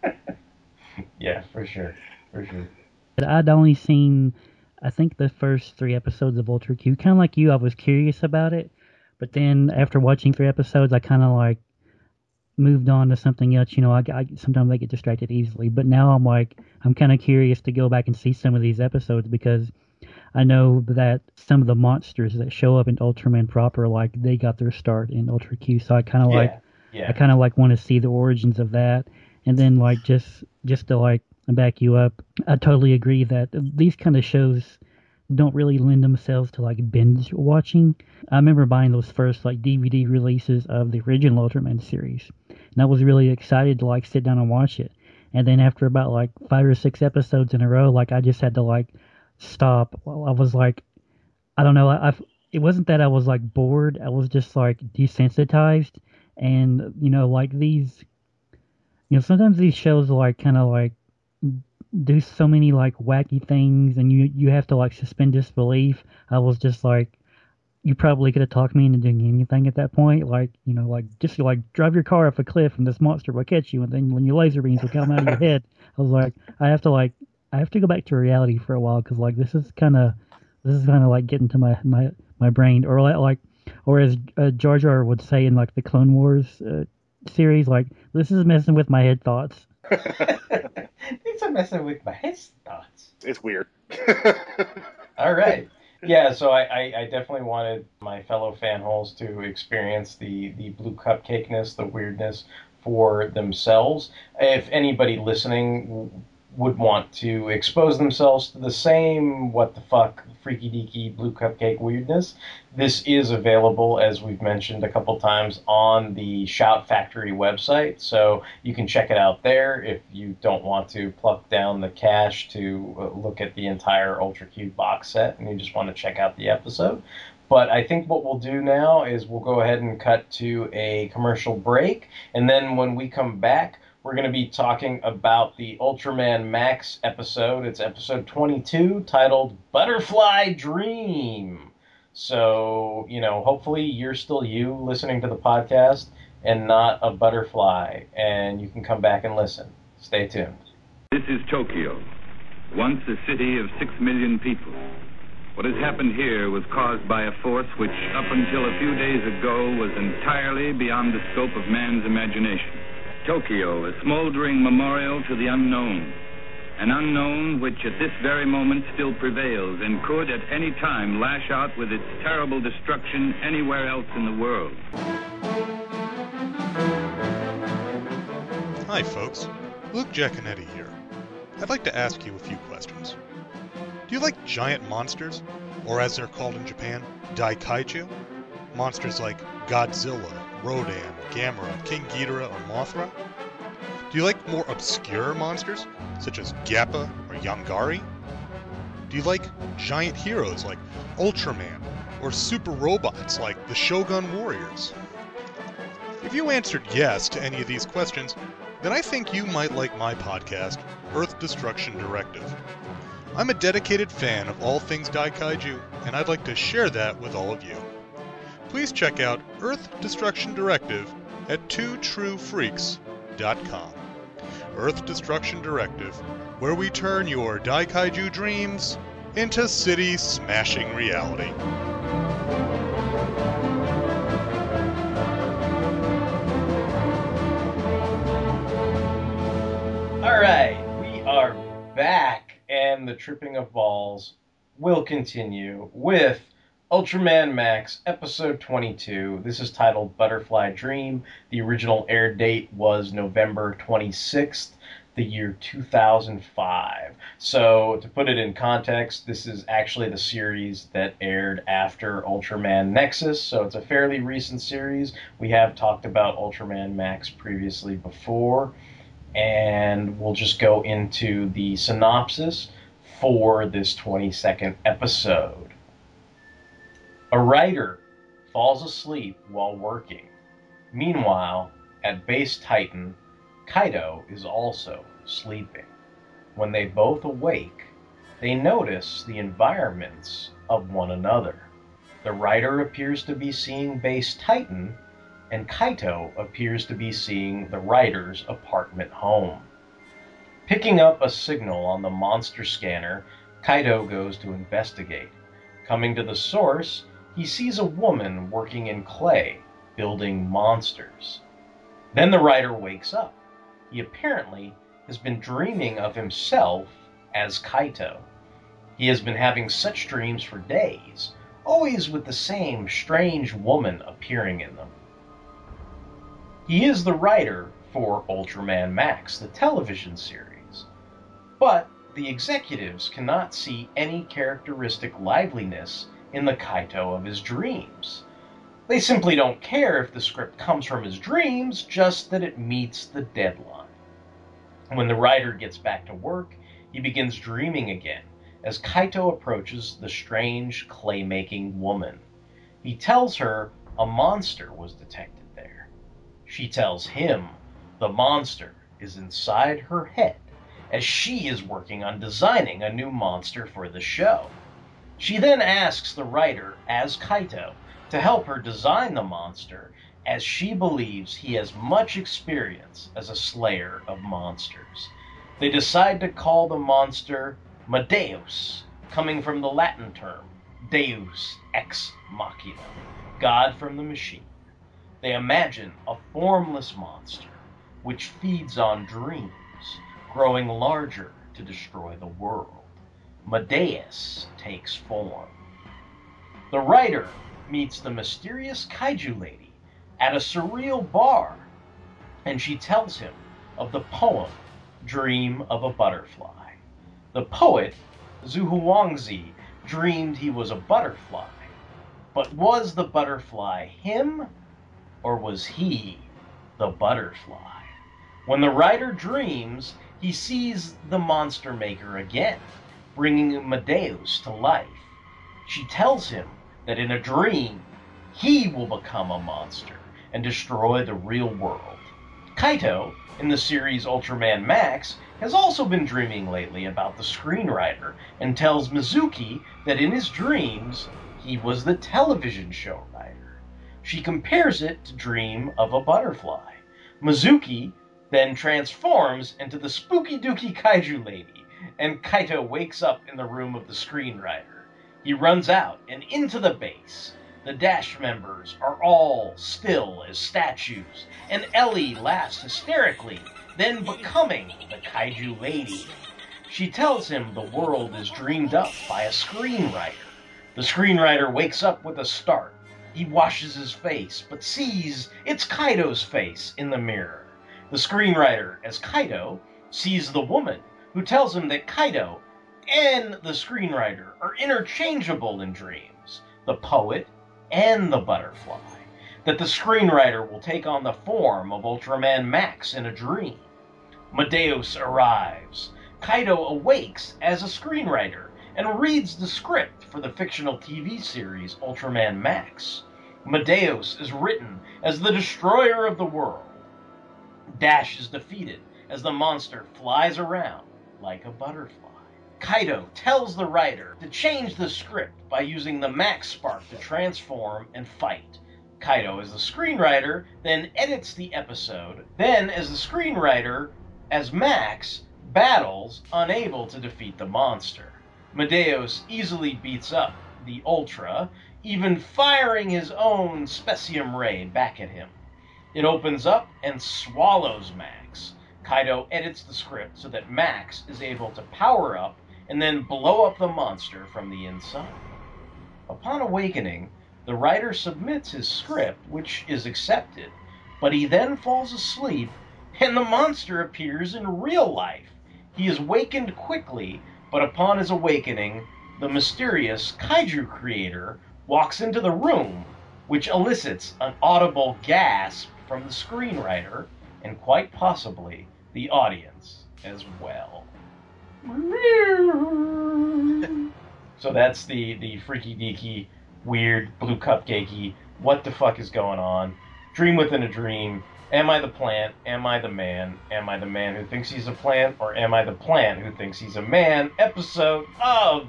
Yeah, for sure, sure. But I'd only seen, I think, the first three episodes of Ultra Q. Kind of like you, I was curious about it, but then after watching three episodes, I kind of like moved on to something else. You know, I, I sometimes I get distracted easily, but now I'm like, I'm kind of curious to go back and see some of these episodes because I know that some of the monsters that show up in Ultraman proper, like they got their start in Ultra Q. So I kind of like. yeah, I kind of like want to see the origins of that, and then like just just to like back you up, I totally agree that these kind of shows don't really lend themselves to like binge watching. I remember buying those first like DVD releases of the original Ultraman series, and I was really excited to like sit down and watch it. And then after about like five or six episodes in a row, like I just had to like stop. I was like, I don't know. I, I it wasn't that I was like bored. I was just like desensitized and you know like these you know sometimes these shows are like kind of like do so many like wacky things and you you have to like suspend disbelief. I was just like you probably could have talked me into doing anything at that point. Like you know like just like drive your car off a cliff and this monster will catch you and then when your laser beams will come out of your head. I was like i have to like i have to go back to reality for a while because like this is kind of this is kind of like getting to my my my brain. Or like or as uh, Jar Jar would say in like the Clone Wars uh, series, like this is messing with my head thoughts. These are messing with my head thoughts. It's weird. All right. Yeah, so I, I, I definitely wanted my fellow fan holes to experience the, the blue cupcakeness, the weirdness for themselves. If anybody listening would want to expose themselves to the same what the fuck freaky deaky blue cupcake weirdness, this is available, as we've mentioned a couple times, on the Shout Factory website. So you can check it out there if you don't want to pluck down the cash to uh, look at the entire Ultra Q box set and you just want to check out the episode. But I think what we'll do now is we'll go ahead and cut to a commercial break. And then when we come back, we're going to be talking about the Ultraman Max episode. It's episode 22 titled Butterfly Dream. So, you know, hopefully you're still you listening to the podcast and not a butterfly, and you can come back and listen. Stay tuned. This is Tokyo, once a city of six million people. What has happened here was caused by a force which, up until a few days ago, was entirely beyond the scope of man's imagination. Tokyo, a smoldering memorial to the unknown. An unknown which at this very moment still prevails and could at any time lash out with its terrible destruction anywhere else in the world. Hi, folks. Luke Jaconetti here. I'd like to ask you a few questions. Do you like giant monsters? Or as they're called in Japan, Daikaiju? Monsters like Godzilla, Rodan, Gamera, King Ghidorah, or Mothra? Do you like more obscure monsters, such as Gappa or Yongary? Do you like giant heroes like Ultraman, or super robots like the Shogun Warriors? If you answered yes to any of these questions, then I think you might like my podcast, Earth Destruction Directive. I'm a dedicated fan of all things Daikaiju, and I'd like to share that with all of you. Please check out Earth Destruction Directive at twotruefreaks.com. Earth Destruction Directive, where we turn your Daikaiju dreams into city smashing reality. All right, we are back, and the tripping of balls will continue with Ultraman Max episode 22. This is titled Butterfly Dream. The original air date was November 26th, the year 2005. So, to put it in context, this is actually the series that aired after Ultraman Nexus, so it's a fairly recent series. We have talked about Ultraman Max previously before and we'll just go into the synopsis for this 22nd episode. A writer falls asleep while working. Meanwhile, at Base Titan, Kaito is also sleeping. When they both awake, they notice the environments of one another. The writer appears to be seeing Base Titan and Kaito appears to be seeing the writer's apartment home. Picking up a signal on the monster scanner, Kaito goes to investigate. Coming to the source, he sees a woman working in clay, building monsters. Then the writer wakes up. He apparently has been dreaming of himself as Kaito. He has been having such dreams for days, always with the same strange woman appearing in them. He is the writer for Ultraman Max, the television series. But the executives cannot see any characteristic liveliness in the Kaito of his dreams. They simply don't care if the script comes from his dreams, just that it meets the deadline. When the writer gets back to work, he begins dreaming again as Kaito approaches the strange clay making woman. He tells her a monster was detected there. she tells him the monster is inside her head as she is working on designing a new monster for the show. She then asks the writer, as Kaito, to help her design the monster as she believes he has much experience as a slayer of monsters. They decide to call the monster Medeus, coming from the Latin term Deus ex machina, God from the machine. They imagine a formless monster which feeds on dreams, growing larger to destroy the world. Medeus takes form. The writer meets the mysterious kaiju lady at a surreal bar, and she tells him of the poem Dream of a Butterfly. The poet, Zhuangzi, dreamed he was a butterfly, but was the butterfly him or was he the butterfly? When the writer dreams, he sees the monster maker again, bringing Medeus to life. She tells him that in a dream, he will become a monster and destroy the real world. Kaito, in the series Ultraman Max, has also been dreaming lately about the screenwriter and tells Mizuki that in his dreams, he was the television show writer. She compares it to Dream of a Butterfly. Mizuki then transforms into the spooky dooky kaiju lady, and Kaito wakes up in the room of the screenwriter. He runs out and into the base. The Dash members are all still as statues, and Ellie laughs hysterically, then becoming the kaiju lady. She tells him the world is dreamed up by a screenwriter. The screenwriter wakes up with a start he washes his face, but sees it's Kaito's face in the mirror. The screenwriter, as Kaito, sees the woman, who tells him that Kaito and the screenwriter are interchangeable in dreams, the poet and the butterfly, that the screenwriter will take on the form of Ultraman Max in a dream. Medeus arrives. Kaito awakes as a screenwriter and reads the script for the fictional TV series Ultraman Max. Medeus is written as the destroyer of the world. Dash is defeated as the monster flies around like a butterfly. Kaito tells the writer to change the script by using the Max Spark to transform and fight. Kaito, as the screenwriter, then edits the episode. Then, as the screenwriter, as Max, battles, unable to defeat the monster. Medeus easily beats up the Ultra, even firing his own Specium Ray back at him. It opens up and swallows Max. Kaito edits the script so that Max is able to power up and then blow up the monster from the inside. Upon awakening, the writer submits his script, which is accepted, but he then falls asleep and the monster appears in real life. He is wakened quickly, but upon his awakening, the mysterious kaiju creator walks into the room, which elicits an audible gasp from the screenwriter and quite possibly the audience as well. so that's the the freaky deaky, weird blue cupcakey. What the fuck is going on? Dream within a dream. Am I the plant? Am I the man? Am I the man who thinks he's a plant, or am I the plant who thinks he's a man? Episode of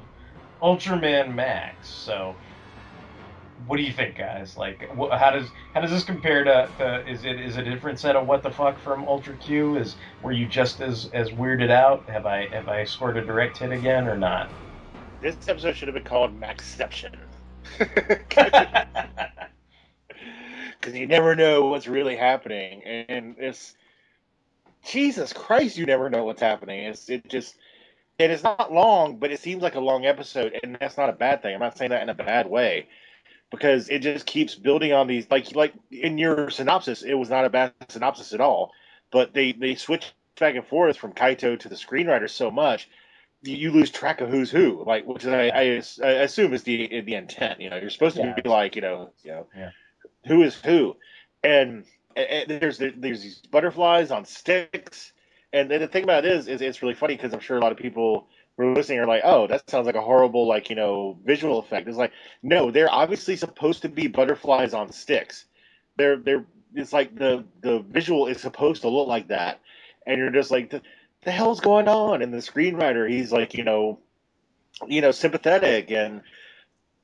Ultraman Max. So, what do you think, guys? Like, wh- how does how does this compare to, to? Is it is it a different set of what the fuck from Ultra Q? Is were you just as as weirded out? Have I have I scored a direct hit again or not? This episode should have been called Maxception. Because you never know what's really happening, and it's Jesus Christ, you never know what's happening. It's it just and it's not long, but it seems like a long episode, and that's not a bad thing. I'm not saying that in a bad way because it just keeps building on these like like in your synopsis, it was not a bad synopsis at all, but they they switch back and forth from Kaito to the screenwriter so much you lose track of who's who, like which I, I, I assume is the the intent. You know, you're supposed to Yeah. be like, you know, you know, Yeah. who is who, and, and there's there's these butterflies on sticks, and the thing about it is, is it's really funny because I'm sure a lot of people who are listening are like, oh, that sounds like a horrible like you know visual effect. It's like, no, they're obviously supposed to be butterflies on sticks. They're they're it's like the the visual is supposed to look like that, and you're just like. The, the hell's going on? And the screenwriter, he's like, you know, you know, sympathetic, and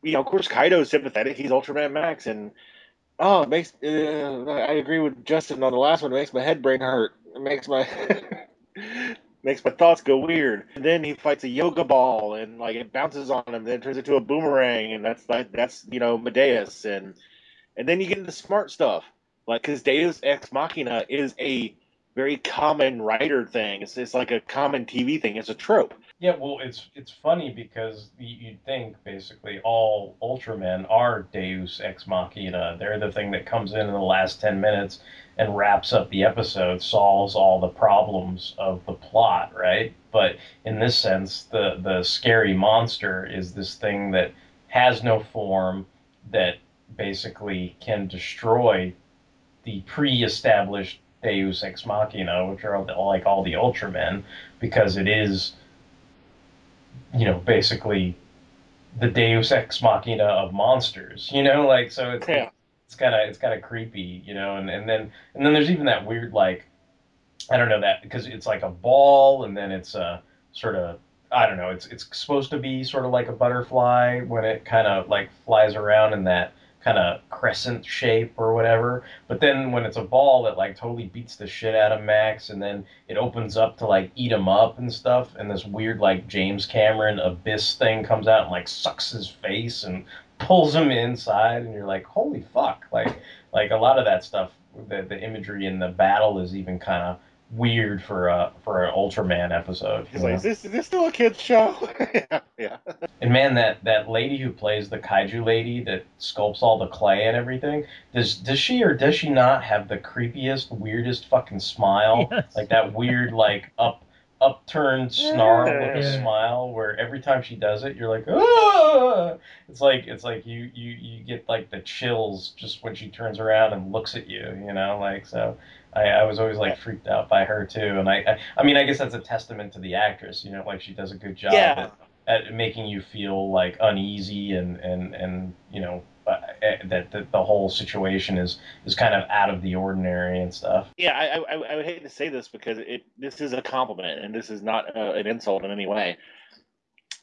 you know, of course, Kaito's sympathetic. He's Ultraman Max, and oh, it makes. Uh, I agree with Justin on the last one. It makes my head brain hurt. It makes my makes my thoughts go weird. And then he fights a yoga ball, and like it bounces on him, then it turns into a boomerang, and that's like that's you know Medeus, and and then you get into smart stuff, like because Deus Ex Machina is a very common writer thing. It's, it's like a common TV thing. It's a trope. Yeah, well, it's it's funny because you'd think basically all Ultramen are Deus Ex Machina. They're the thing that comes in in the last ten minutes and wraps up the episode, solves all the problems of the plot, right? But in this sense, the the scary monster is this thing that has no form that basically can destroy the pre-established Deus Ex Machina, which are all the, like all the Ultramen, because it is you know, basically the Deus Ex Machina of monsters. You know, like so it's Yeah. it's kind of it's kind of creepy, you know, and and then and then there's even that weird like I don't know that because it's like a ball and then it's a sort of I don't know it's it's supposed to be sort of like a butterfly when it kind of like flies around in that kind of crescent shape or whatever. But then when it's a ball it like totally beats the shit out of Max and then it opens up to like eat him up and stuff and this weird like James Cameron abyss thing comes out and like sucks his face and pulls him inside and you're like holy fuck. Like like a lot of that stuff the, the imagery in the battle is even kind of weird for a for an Ultraman episode He's like, know? is this is this still a kids show? yeah, yeah. and man that that lady who plays the kaiju lady that sculpts all the clay and everything does does she or does she not have the creepiest weirdest fucking smile Yes. like that weird like up upturned snarl with a Yeah. smile where every time she does it you're like ah! it's like it's like you you you get like the chills just when she turns around and looks at you you know like so I, I was always like freaked out by her too and I, I I mean I guess that's a testament to the actress you know like she does a good job Yeah. at, at making you feel like uneasy and and and you know that, that the whole situation is is kind of out of the ordinary and stuff Yeah, I, I, I would hate to say this because it this is a compliment and this is not uh, an insult in any way.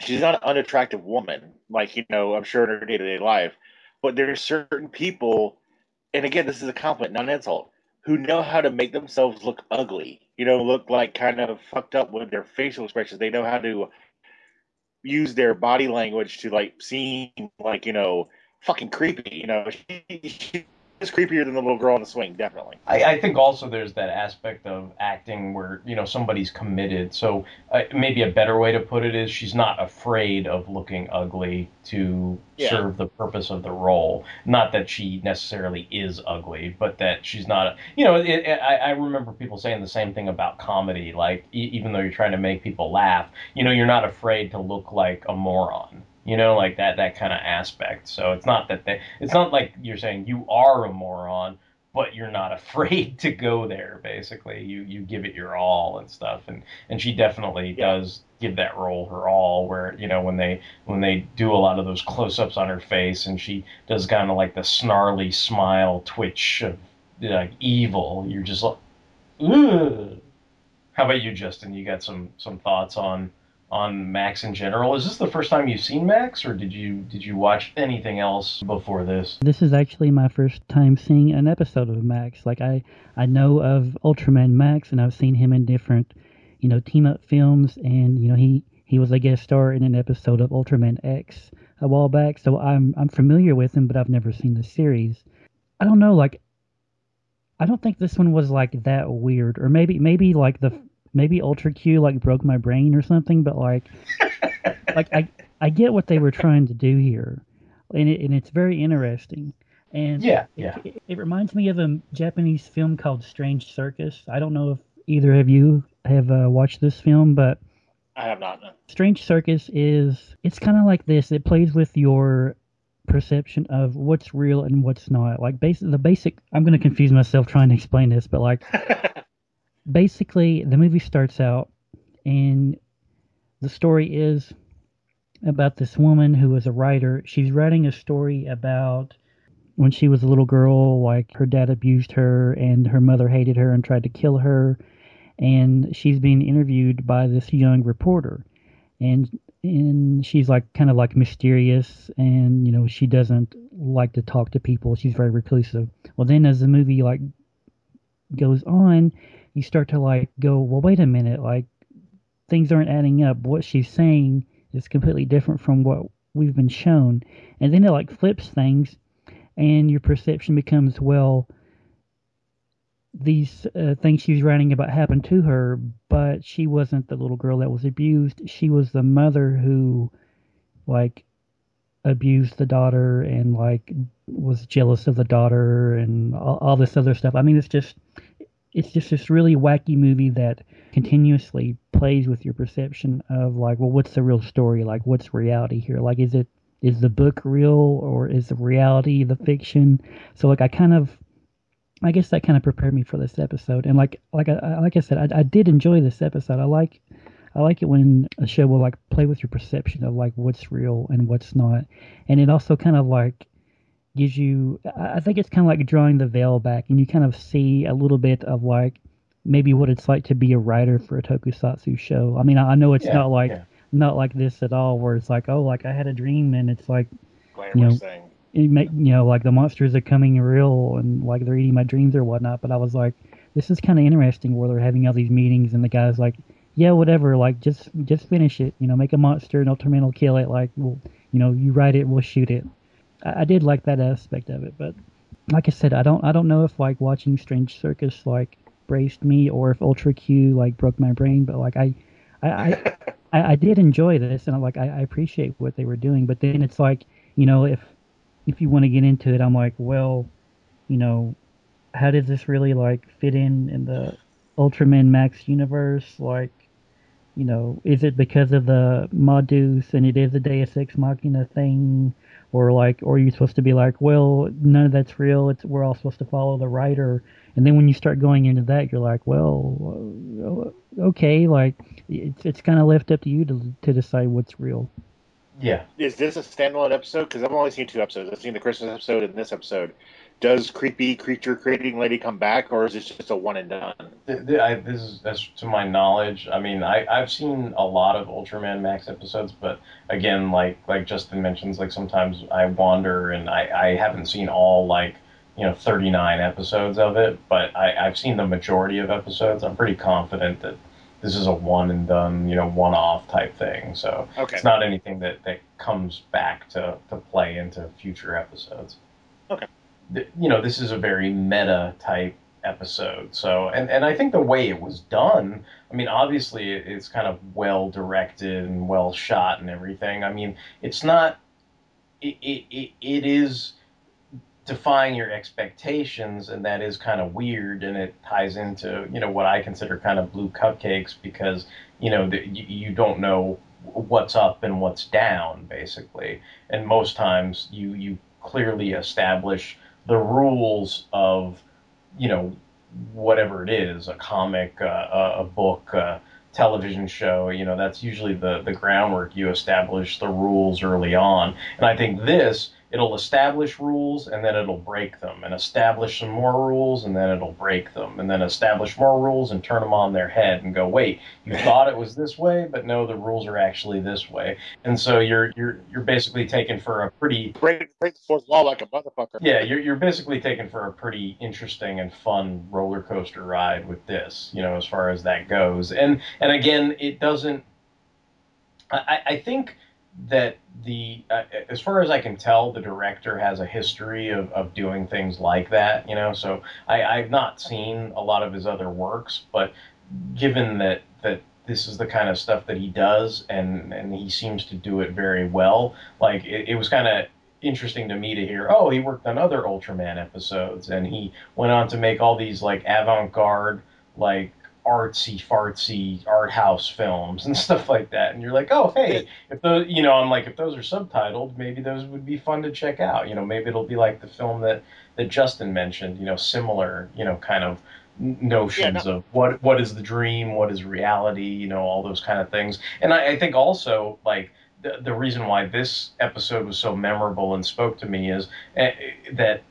she's not an unattractive woman, like you know, I'm sure in her day to day life. But there's certain people, and again, this is a compliment, not an insult, who know how to make themselves look ugly. You know, look like kind of fucked up with their facial expressions. They know how to use their body language to like seem like you know fucking creepy. You know, she, she is creepier than the little girl on the swing, definitely. I, I think also there's that aspect of acting where you know somebody's committed. So uh, maybe a better way to put it is she's not afraid of looking ugly to Yeah. serve the purpose of the role. Not that she necessarily is ugly, but that she's not. You know, it, it, I, I remember people saying the same thing about comedy. Like e- even though you're trying to make people laugh, you know, you're not afraid to look like a moron. You know, like that that kind of aspect. So it's not that they, it's not like you're saying you are a moron, but you're not afraid to go there. Basically, you you give it your all and stuff. And and she definitely Yeah. does give that role her all. Where you know when they when they do a lot of those close ups on her face, and she does kind of like the snarly smile twitch of like evil. You're just like, Ugh. How about you, Justin? You got some some thoughts on on Max in general? Is this the first time you've seen Max, or did you did you watch anything else before this? This is actually my first time seeing an episode of Max. Like I, I know of Ultraman Max, and I've seen him in different, you know, team up films, and you know he he was a guest star in an episode of Ultraman X a while back. So I'm I'm familiar with him, but I've never seen the series. I don't know, like. I don't think this one was like that weird, or maybe maybe like the maybe Ultra Q like broke my brain or something, but like like I I get what they were trying to do here, and it, and it's very interesting. And Yeah, yeah. it, it reminds me of a Japanese film called Strange Circus. I don't know if either of you have uh, watched this film, but I have not. Strange Circus is it's kind of like this. It plays with your perception of what's real and what's not. Like basic the basic. I'm going to confuse myself trying to explain this, but like basically the movie starts out and the story is about this woman who is a writer. She's writing a story about when she was a little girl, like her dad abused her and her mother hated her and tried to kill her. And she's being interviewed by this young reporter. And and she's like kind of like mysterious and you know she doesn't like to talk to people she's very reclusive well then as the movie like goes on you start to like go well wait a minute like things aren't adding up. What she's saying is completely different from what we've been shown. And then it like flips things and your perception becomes well these uh, things she was writing about happened to her but she wasn't the little girl that was abused. She was the mother who like abused the daughter and like was jealous of the daughter and all, all this other stuff. I mean it's just it's just this really wacky movie that continuously plays with your perception of like well what's the real story? Like what's reality here? Like is it is the book real or is the reality the fiction? So like i kind of i guess that kind of prepared me for this episode. And like like i like i said i, I did enjoy this episode. I like I like it when a show will like play with your perception of like what's real and what's not, and it also kind of like gives you. I think it's kind of like drawing the veil back, and you kind of see a little bit of like maybe what it's like to be a writer for a tokusatsu show. I mean, I I know it's Yeah, not like yeah. not like this at all, where it's like oh, like I had a dream, and it's like Glamorous You know, thing. it make you know like the monsters are coming real and like they're eating my dreams or whatnot. But I was like, this is kind of interesting where they're having all these meetings and the guy's like, yeah, whatever, like just just finish it. You know, make a monster and Ultraman will kill it. Like, well, you know, you write it, we'll shoot it. I, did like that aspect of it, but like I said, I don't I don't know if like watching Strange Circus like braced me or if Ultra Q like broke my brain, but like I I, I I, I did enjoy this, and I like I, I appreciate what they were doing. But then it's like, you know, if if you want to get into it, I'm like, well, you know, how does this really like fit in in the Ultraman Max universe? Like, you know, is it because of the Modus and it is a Deus Ex Machina thing, or like, or you're you supposed to be like, well, none of that's real. It's we're all supposed to follow the writer. And then when you start going into that, you're like, well, uh, okay, like it's it's kind of left up to you to to decide what's real. Yeah. Is this a standalone episode? Because I've only seen two episodes. I've seen the Christmas episode and this episode. Does creepy creature creating lady come back, or is this just a one and done? I, this is to my knowledge. I mean, I I've seen a lot of Ultraman Max episodes, but again, like like Justin mentions, like sometimes I wander and I I haven't seen all like you know 39 episodes of it, but I I've seen the majority of episodes. I'm pretty confident that this is a one and done, you know, one off type thing. So Okay. it's not anything that that comes back to to play into future episodes. Okay. You know, this is a very meta type episode. So, and and I think the way it was done, I mean, obviously it's kind of well directed and well shot and everything. I mean, it's not. It it it, it is defying your expectations and that is kind of weird and it ties into you know what i consider kind of blue cupcakes because you know the, you, you don't know what's up and what's down basically and most times you you clearly establish the rules of you know whatever it is a comic uh, a, book a television show you know that's usually the the groundwork. You establish the rules early on. And i think this it'll establish rules and then it'll break them and establish some more rules and then it'll break them and then establish more rules and turn them on their head and go wait you thought it was this way but no the rules are actually this way and so you're you're you're basically taken for a pretty Break, break the fourth wall like a motherfucker. yeah, you're you're basically taken for a pretty interesting and fun roller coaster ride with this, you know, as far as that goes. And and again, it doesn't. I, I think that the uh, as far as I can tell, the director has a history of, of doing things like that, you know. So I, I've not seen a lot of his other works, but given that that this is the kind of stuff that he does, and and he seems to do it very well. Like it, it was kind of interesting to me to hear, oh, he worked on other Ultraman episodes, and he went on to make all these like avant-garde, like artsy fartsy art house films and stuff like that. And you're like, oh, hey, if those, you know, I'm like, if those are subtitled, maybe those would be fun to check out. You know, maybe it'll be like the film that that Justin mentioned. You know, similar, you know, kind of notions of what what is the dream, what is reality, you know, all those kind of things. And I, I think also like the, the reason why this episode was so memorable and spoke to me is eh, that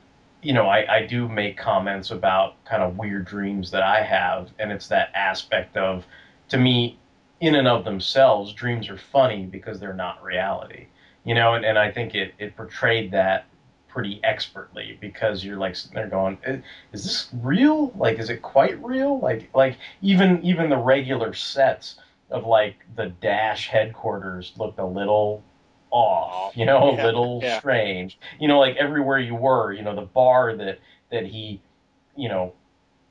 you know I, I do make comments about kind of weird dreams that I have, and it's that aspect of to me in and of themselves dreams are funny because they're not reality. You know and, and I think it, it portrayed that pretty expertly because you're like sitting there going "Eh, is this real? Like is it quite real? Like like even even the regular sets of like the dash headquarters looked a little off you know Yeah, a little yeah. strange. You know like everywhere you were you know the bar that that he you know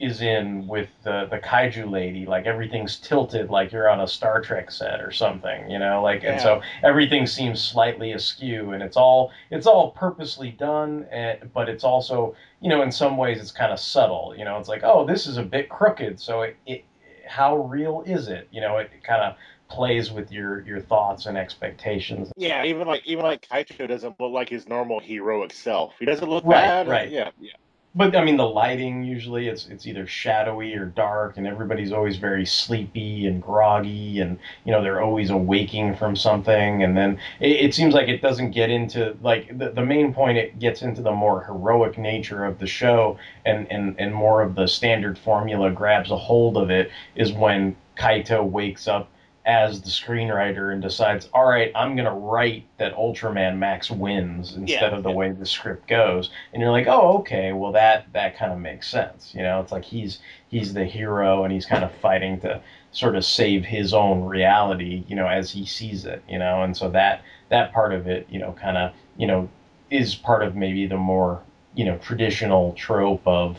is in with the the kaiju lady like everything's tilted like you're on a star trek set or something you know like and so everything seems slightly askew and it's all it's all purposely done and, but it's also you know in some ways it's kind of subtle you know it's like oh this is a bit crooked so it, it how real is it? You know it, kind of plays with your your thoughts and expectations Yeah, even like even like Kaito doesn't look like his normal heroic self. He doesn't look Right, bad. right. Yeah, yeah. but I mean the lighting usually it's it's either shadowy or dark and everybody's always very sleepy and groggy and you know they're always awaking from something and then it, it seems like it doesn't get into like the, the main point it gets into the more heroic nature of the show and, and and more of the standard formula grabs a hold of it is when Kaito wakes up as the screenwriter and decides, all right, I'm going to write that Ultraman Max wins instead Yeah, of the yeah. way the script goes. And you're like, oh, okay, well that that kind of makes sense. You know, it's like he's he's the hero and he's kind of fighting to sort of save his own reality, you know, as he sees it, you know. And so that that part of it, you know, kind of, you know, is part of maybe the more, you know, traditional trope of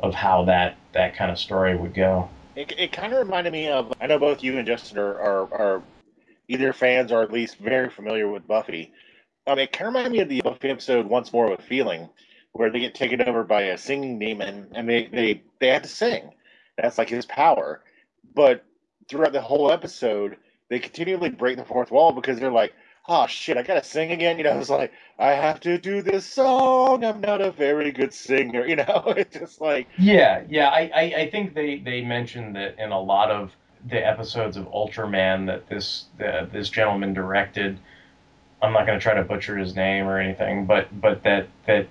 of how that that kind of story would go. It, it kind of reminded me of. I know both you and Justin are, are, are either fans or at least very familiar with Buffy. Um, it kind of reminded me of the Buffy episode "Once More with Feeling," where they get taken over by a singing demon and they they they have to sing. That's like his power. But throughout the whole episode, they continually break the fourth wall because they're like, "Oh shit, I gotta sing again." You know, it's like I have to do this song. I'm not a very good singer. You know, it's just like Yeah, yeah. I, I, I think they, they mentioned that in a lot of the episodes of Ultraman that this the, this gentleman directed. I'm not going to try to butcher his name or anything, but but that that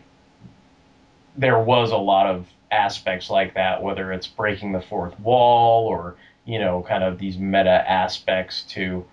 there was a lot of aspects like that, whether it's breaking the fourth wall or you know, kind of these meta aspects to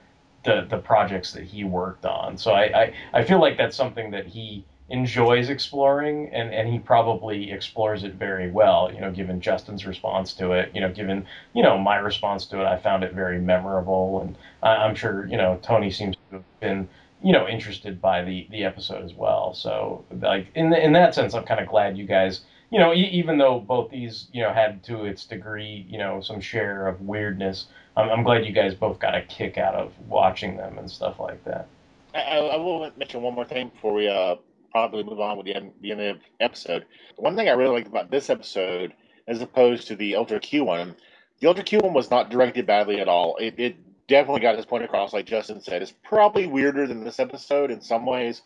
the the projects that he worked on. So I, I, I feel like that's something that he enjoys exploring and, and he probably explores it very well, you know, given Justin's response to it, you know, given, you know, my response to it, I found it very memorable and I, I'm sure, you know, Tony seems to have been, you know, interested by the, the episode as well. So like in the, in that sense, I'm kind of glad you guys, you know, e- even though both these, you know, had to its degree, you know, some share of weirdness, I'm, I'm glad you guys both got a kick out of watching them and stuff like that. I, I will mention one more thing before we uh, probably move on with the end, the end of the episode. One thing I really liked about this episode, as opposed to the Ultra Q one, the Ultra Q one was not directed badly at all. It, it definitely got its point across, like Justin said. It's probably weirder than this episode in some ways,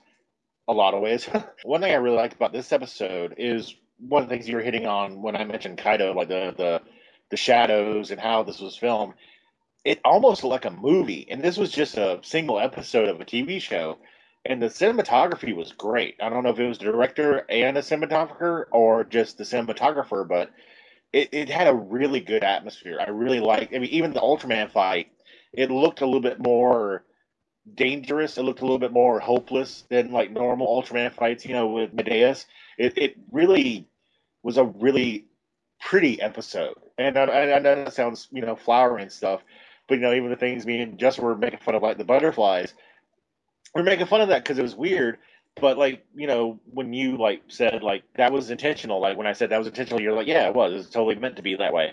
a lot of ways. one thing I really liked about this episode is one of the things you were hitting on when I mentioned Kaito, like the the, the shadows and how this was filmed. It almost looked like a movie, and this was just a single episode of a TV show and the cinematography was great. I don't know if it was the director and the cinematographer or just the cinematographer, but it, it had a really good atmosphere. I really liked. I mean, even the Ultraman fight, it looked a little bit more dangerous. It looked a little bit more hopeless than like normal Ultraman fights. You know, with Medeus, it it really was a really pretty episode. And I, I, I know that sounds you know flowery and stuff, but you know even the things me and Justin were making fun of like the butterflies we're making fun of that because it was weird. But like you know, when you like said like that was intentional, like when I said that was intentional, you're like, yeah, it was. It's totally meant to be that way.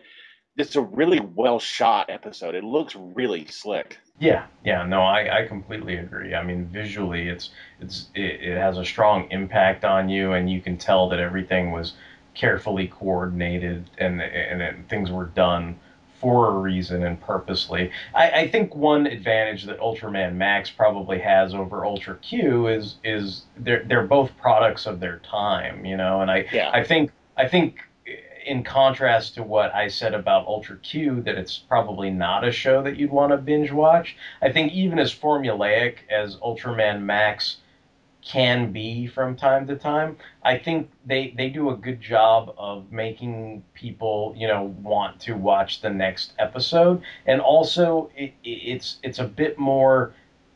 It's a really well shot episode. It looks really slick. Yeah, yeah, no, I, I completely agree. I mean, visually, it's it's it, it has a strong impact on you, and you can tell that everything was carefully coordinated and and, and things were done for a reason and purposely. I, I, think one advantage that Ultraman Max probably has over Ultra Q is is they're they're both products of their time, you know. And I yeah. I think I think in contrast to what I said about Ultra Q, that it's probably not a show that you'd want to binge watch. I think even as formulaic as Ultraman Max can be from time to time. I think they they do a good job of making people you know want to watch the next episode, and also it, it's it's a bit more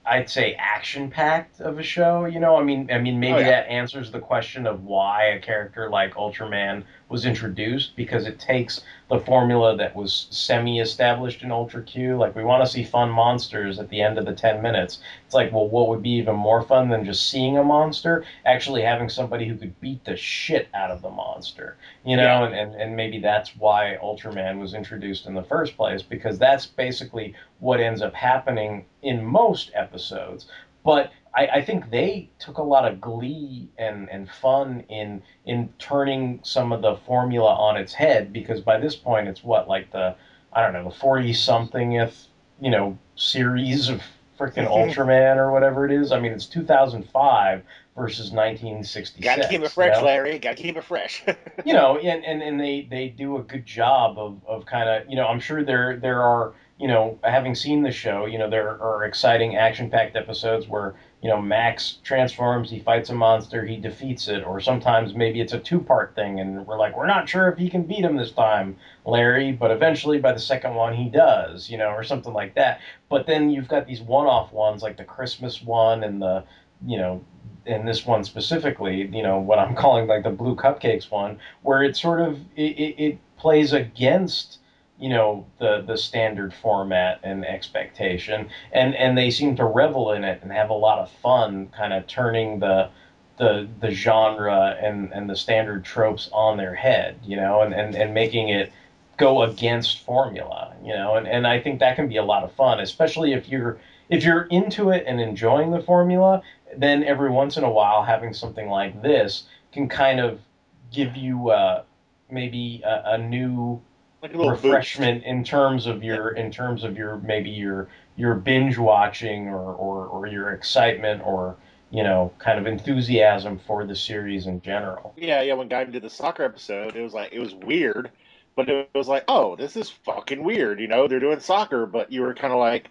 I'd say action packed of a show. You know, I mean, I mean, maybe oh, yeah. that answers the question of why a character like Ultraman was introduced because it takes the formula that was semi established in Ultra Q. Like, we want to see fun monsters at the end of the 10 minutes. Like, well, what would be even more fun than just seeing a monster? Actually, having somebody who could beat the shit out of the monster, you know? Yeah. And, and, and maybe that's why Ultraman was introduced in the first place because that's basically what ends up happening in most episodes. But I, I, think they took a lot of glee and, and fun in in turning some of the formula on its head because by this point it's what like the I don't know the forty something if you know series of freaking mm-hmm. Ultraman or whatever it is. I mean it's two thousand five versus nineteen sixty six. Gotta keep it fresh, you know? Larry. Gotta keep it fresh. you know, and, and, and they, they do a good job of, of kind of you know I'm sure there there are you know, having seen the show, you know, there are exciting action packed episodes where, you know, Max transforms, he fights a monster, he defeats it, or sometimes maybe it's a two part thing and we're like, we're not sure if he can beat him this time, Larry, but eventually by the second one he does, you know, or something like that. But then you've got these one off ones like the Christmas one and the, you know, and this one specifically, you know, what I'm calling like the blue cupcakes one, where it sort of it, it, it plays against you know the the standard format and expectation. And and they seem to revel in it and have a lot of fun kind of turning the the the genre and and the standard tropes on their head you know and and, and making it go against formula you know. And, and i think that can be a lot of fun especially if you're if you're into it and enjoying the formula then every once in a while having something like this can kind of give you uh, maybe a, a new like refreshment boost. in terms of your in terms of your maybe your your binge watching or, or, or your excitement or you know kind of enthusiasm for the series in general. Yeah, yeah. When Guy did the soccer episode, it was like it was weird, but it was like, oh, this is fucking weird. You know, they're doing soccer, but you were kind of like,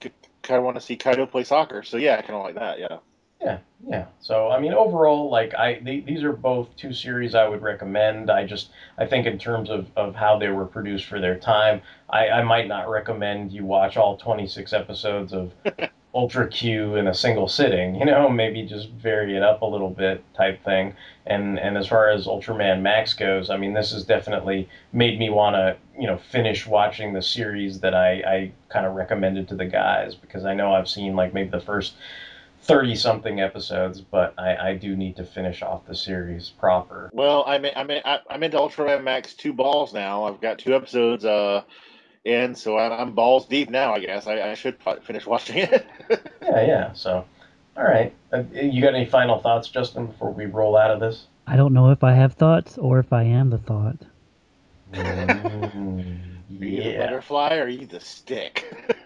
kind of want to see Kaito play soccer. So yeah, kind of like that. Yeah. Yeah, yeah. So I mean, overall, like I they, these are both two series I would recommend. I just I think in terms of, of how they were produced for their time, I, I might not recommend you watch all 26 episodes of Ultra Q in a single sitting. You know, maybe just vary it up a little bit, type thing. And and as far as Ultraman Max goes, I mean, this has definitely made me want to you know finish watching the series that I I kind of recommended to the guys because I know I've seen like maybe the first 30 something episodes, but I, I do need to finish off the series proper. Well, I'm I'm I'm into Ultraman Max two balls now. I've got two episodes uh in, so I'm, I'm balls deep now. I guess I, I should finish watching it. yeah, yeah. So, all right. Uh, you got any final thoughts, Justin, before we roll out of this? I don't know if I have thoughts or if I am the thought. Mm, yeah. Are you the butterfly or are you the stick?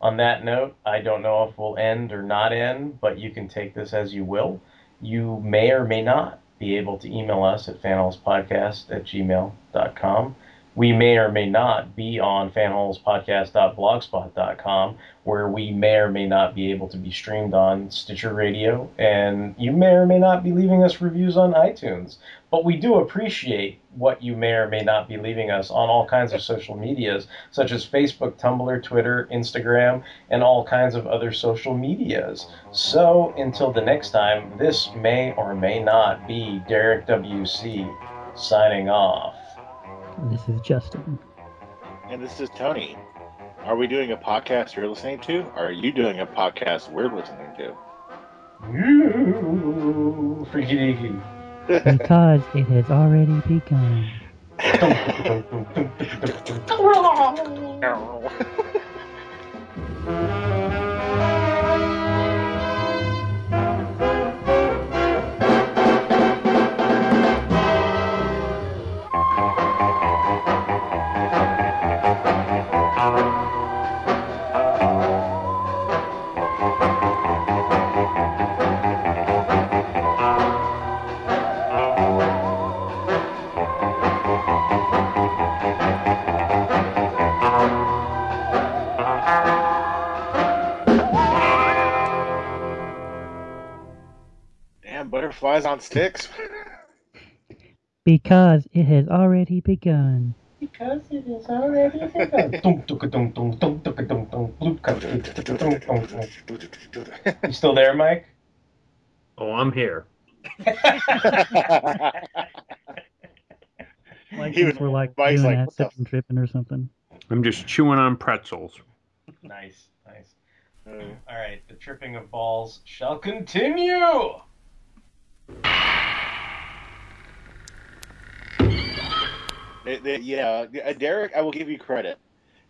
On that note, I don't know if we'll end or not end, but you can take this as you will. You may or may not be able to email us at fanholespodcast at gmail.com. We may or may not be on fanholespodcast.blogspot.com, where we may or may not be able to be streamed on Stitcher Radio, and you may or may not be leaving us reviews on iTunes. But we do appreciate what you may or may not be leaving us on all kinds of social medias, such as Facebook, Tumblr, Twitter, Instagram, and all kinds of other social medias. So until the next time, this may or may not be Derek WC signing off. This is Justin. And this is Tony. Are we doing a podcast you're listening to? Or are you doing a podcast we're listening to? Ooh, freaky deaky because it has already begun. flies on sticks? because it has already begun. Because it has already begun. you still there, Mike? Oh, I'm here. like he was, we're like Mike's doing like, acid and tripping or something. I'm just chewing on pretzels. Nice, nice. Uh, All right, the tripping of balls shall continue. Yeah, uh, Derek, I will give you credit.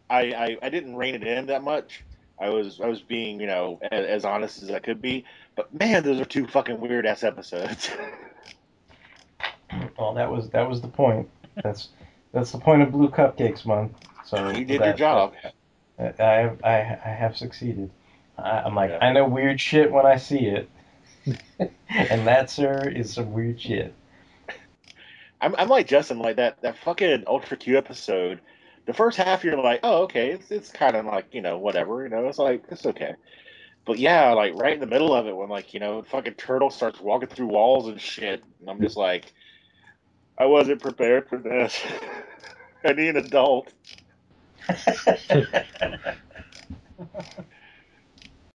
I, I, I didn't rein it in that much. I was I was being you know as, as honest as I could be, but man, those are two fucking weird ass episodes. well, that was that was the point. That's that's the point of Blue Cupcakes Month. So you did that, your job. I have I, I have succeeded. I, am like yeah. I know weird shit when I see it, and that sir is some weird shit. I'm, I'm like Justin, like that that fucking Ultra Q episode. The first half, you're like, oh, okay, it's, it's kind of like you know whatever, you know, it's like it's okay. But yeah, like right in the middle of it, when like you know fucking turtle starts walking through walls and shit, and I'm just like, I wasn't prepared for this. I need an adult.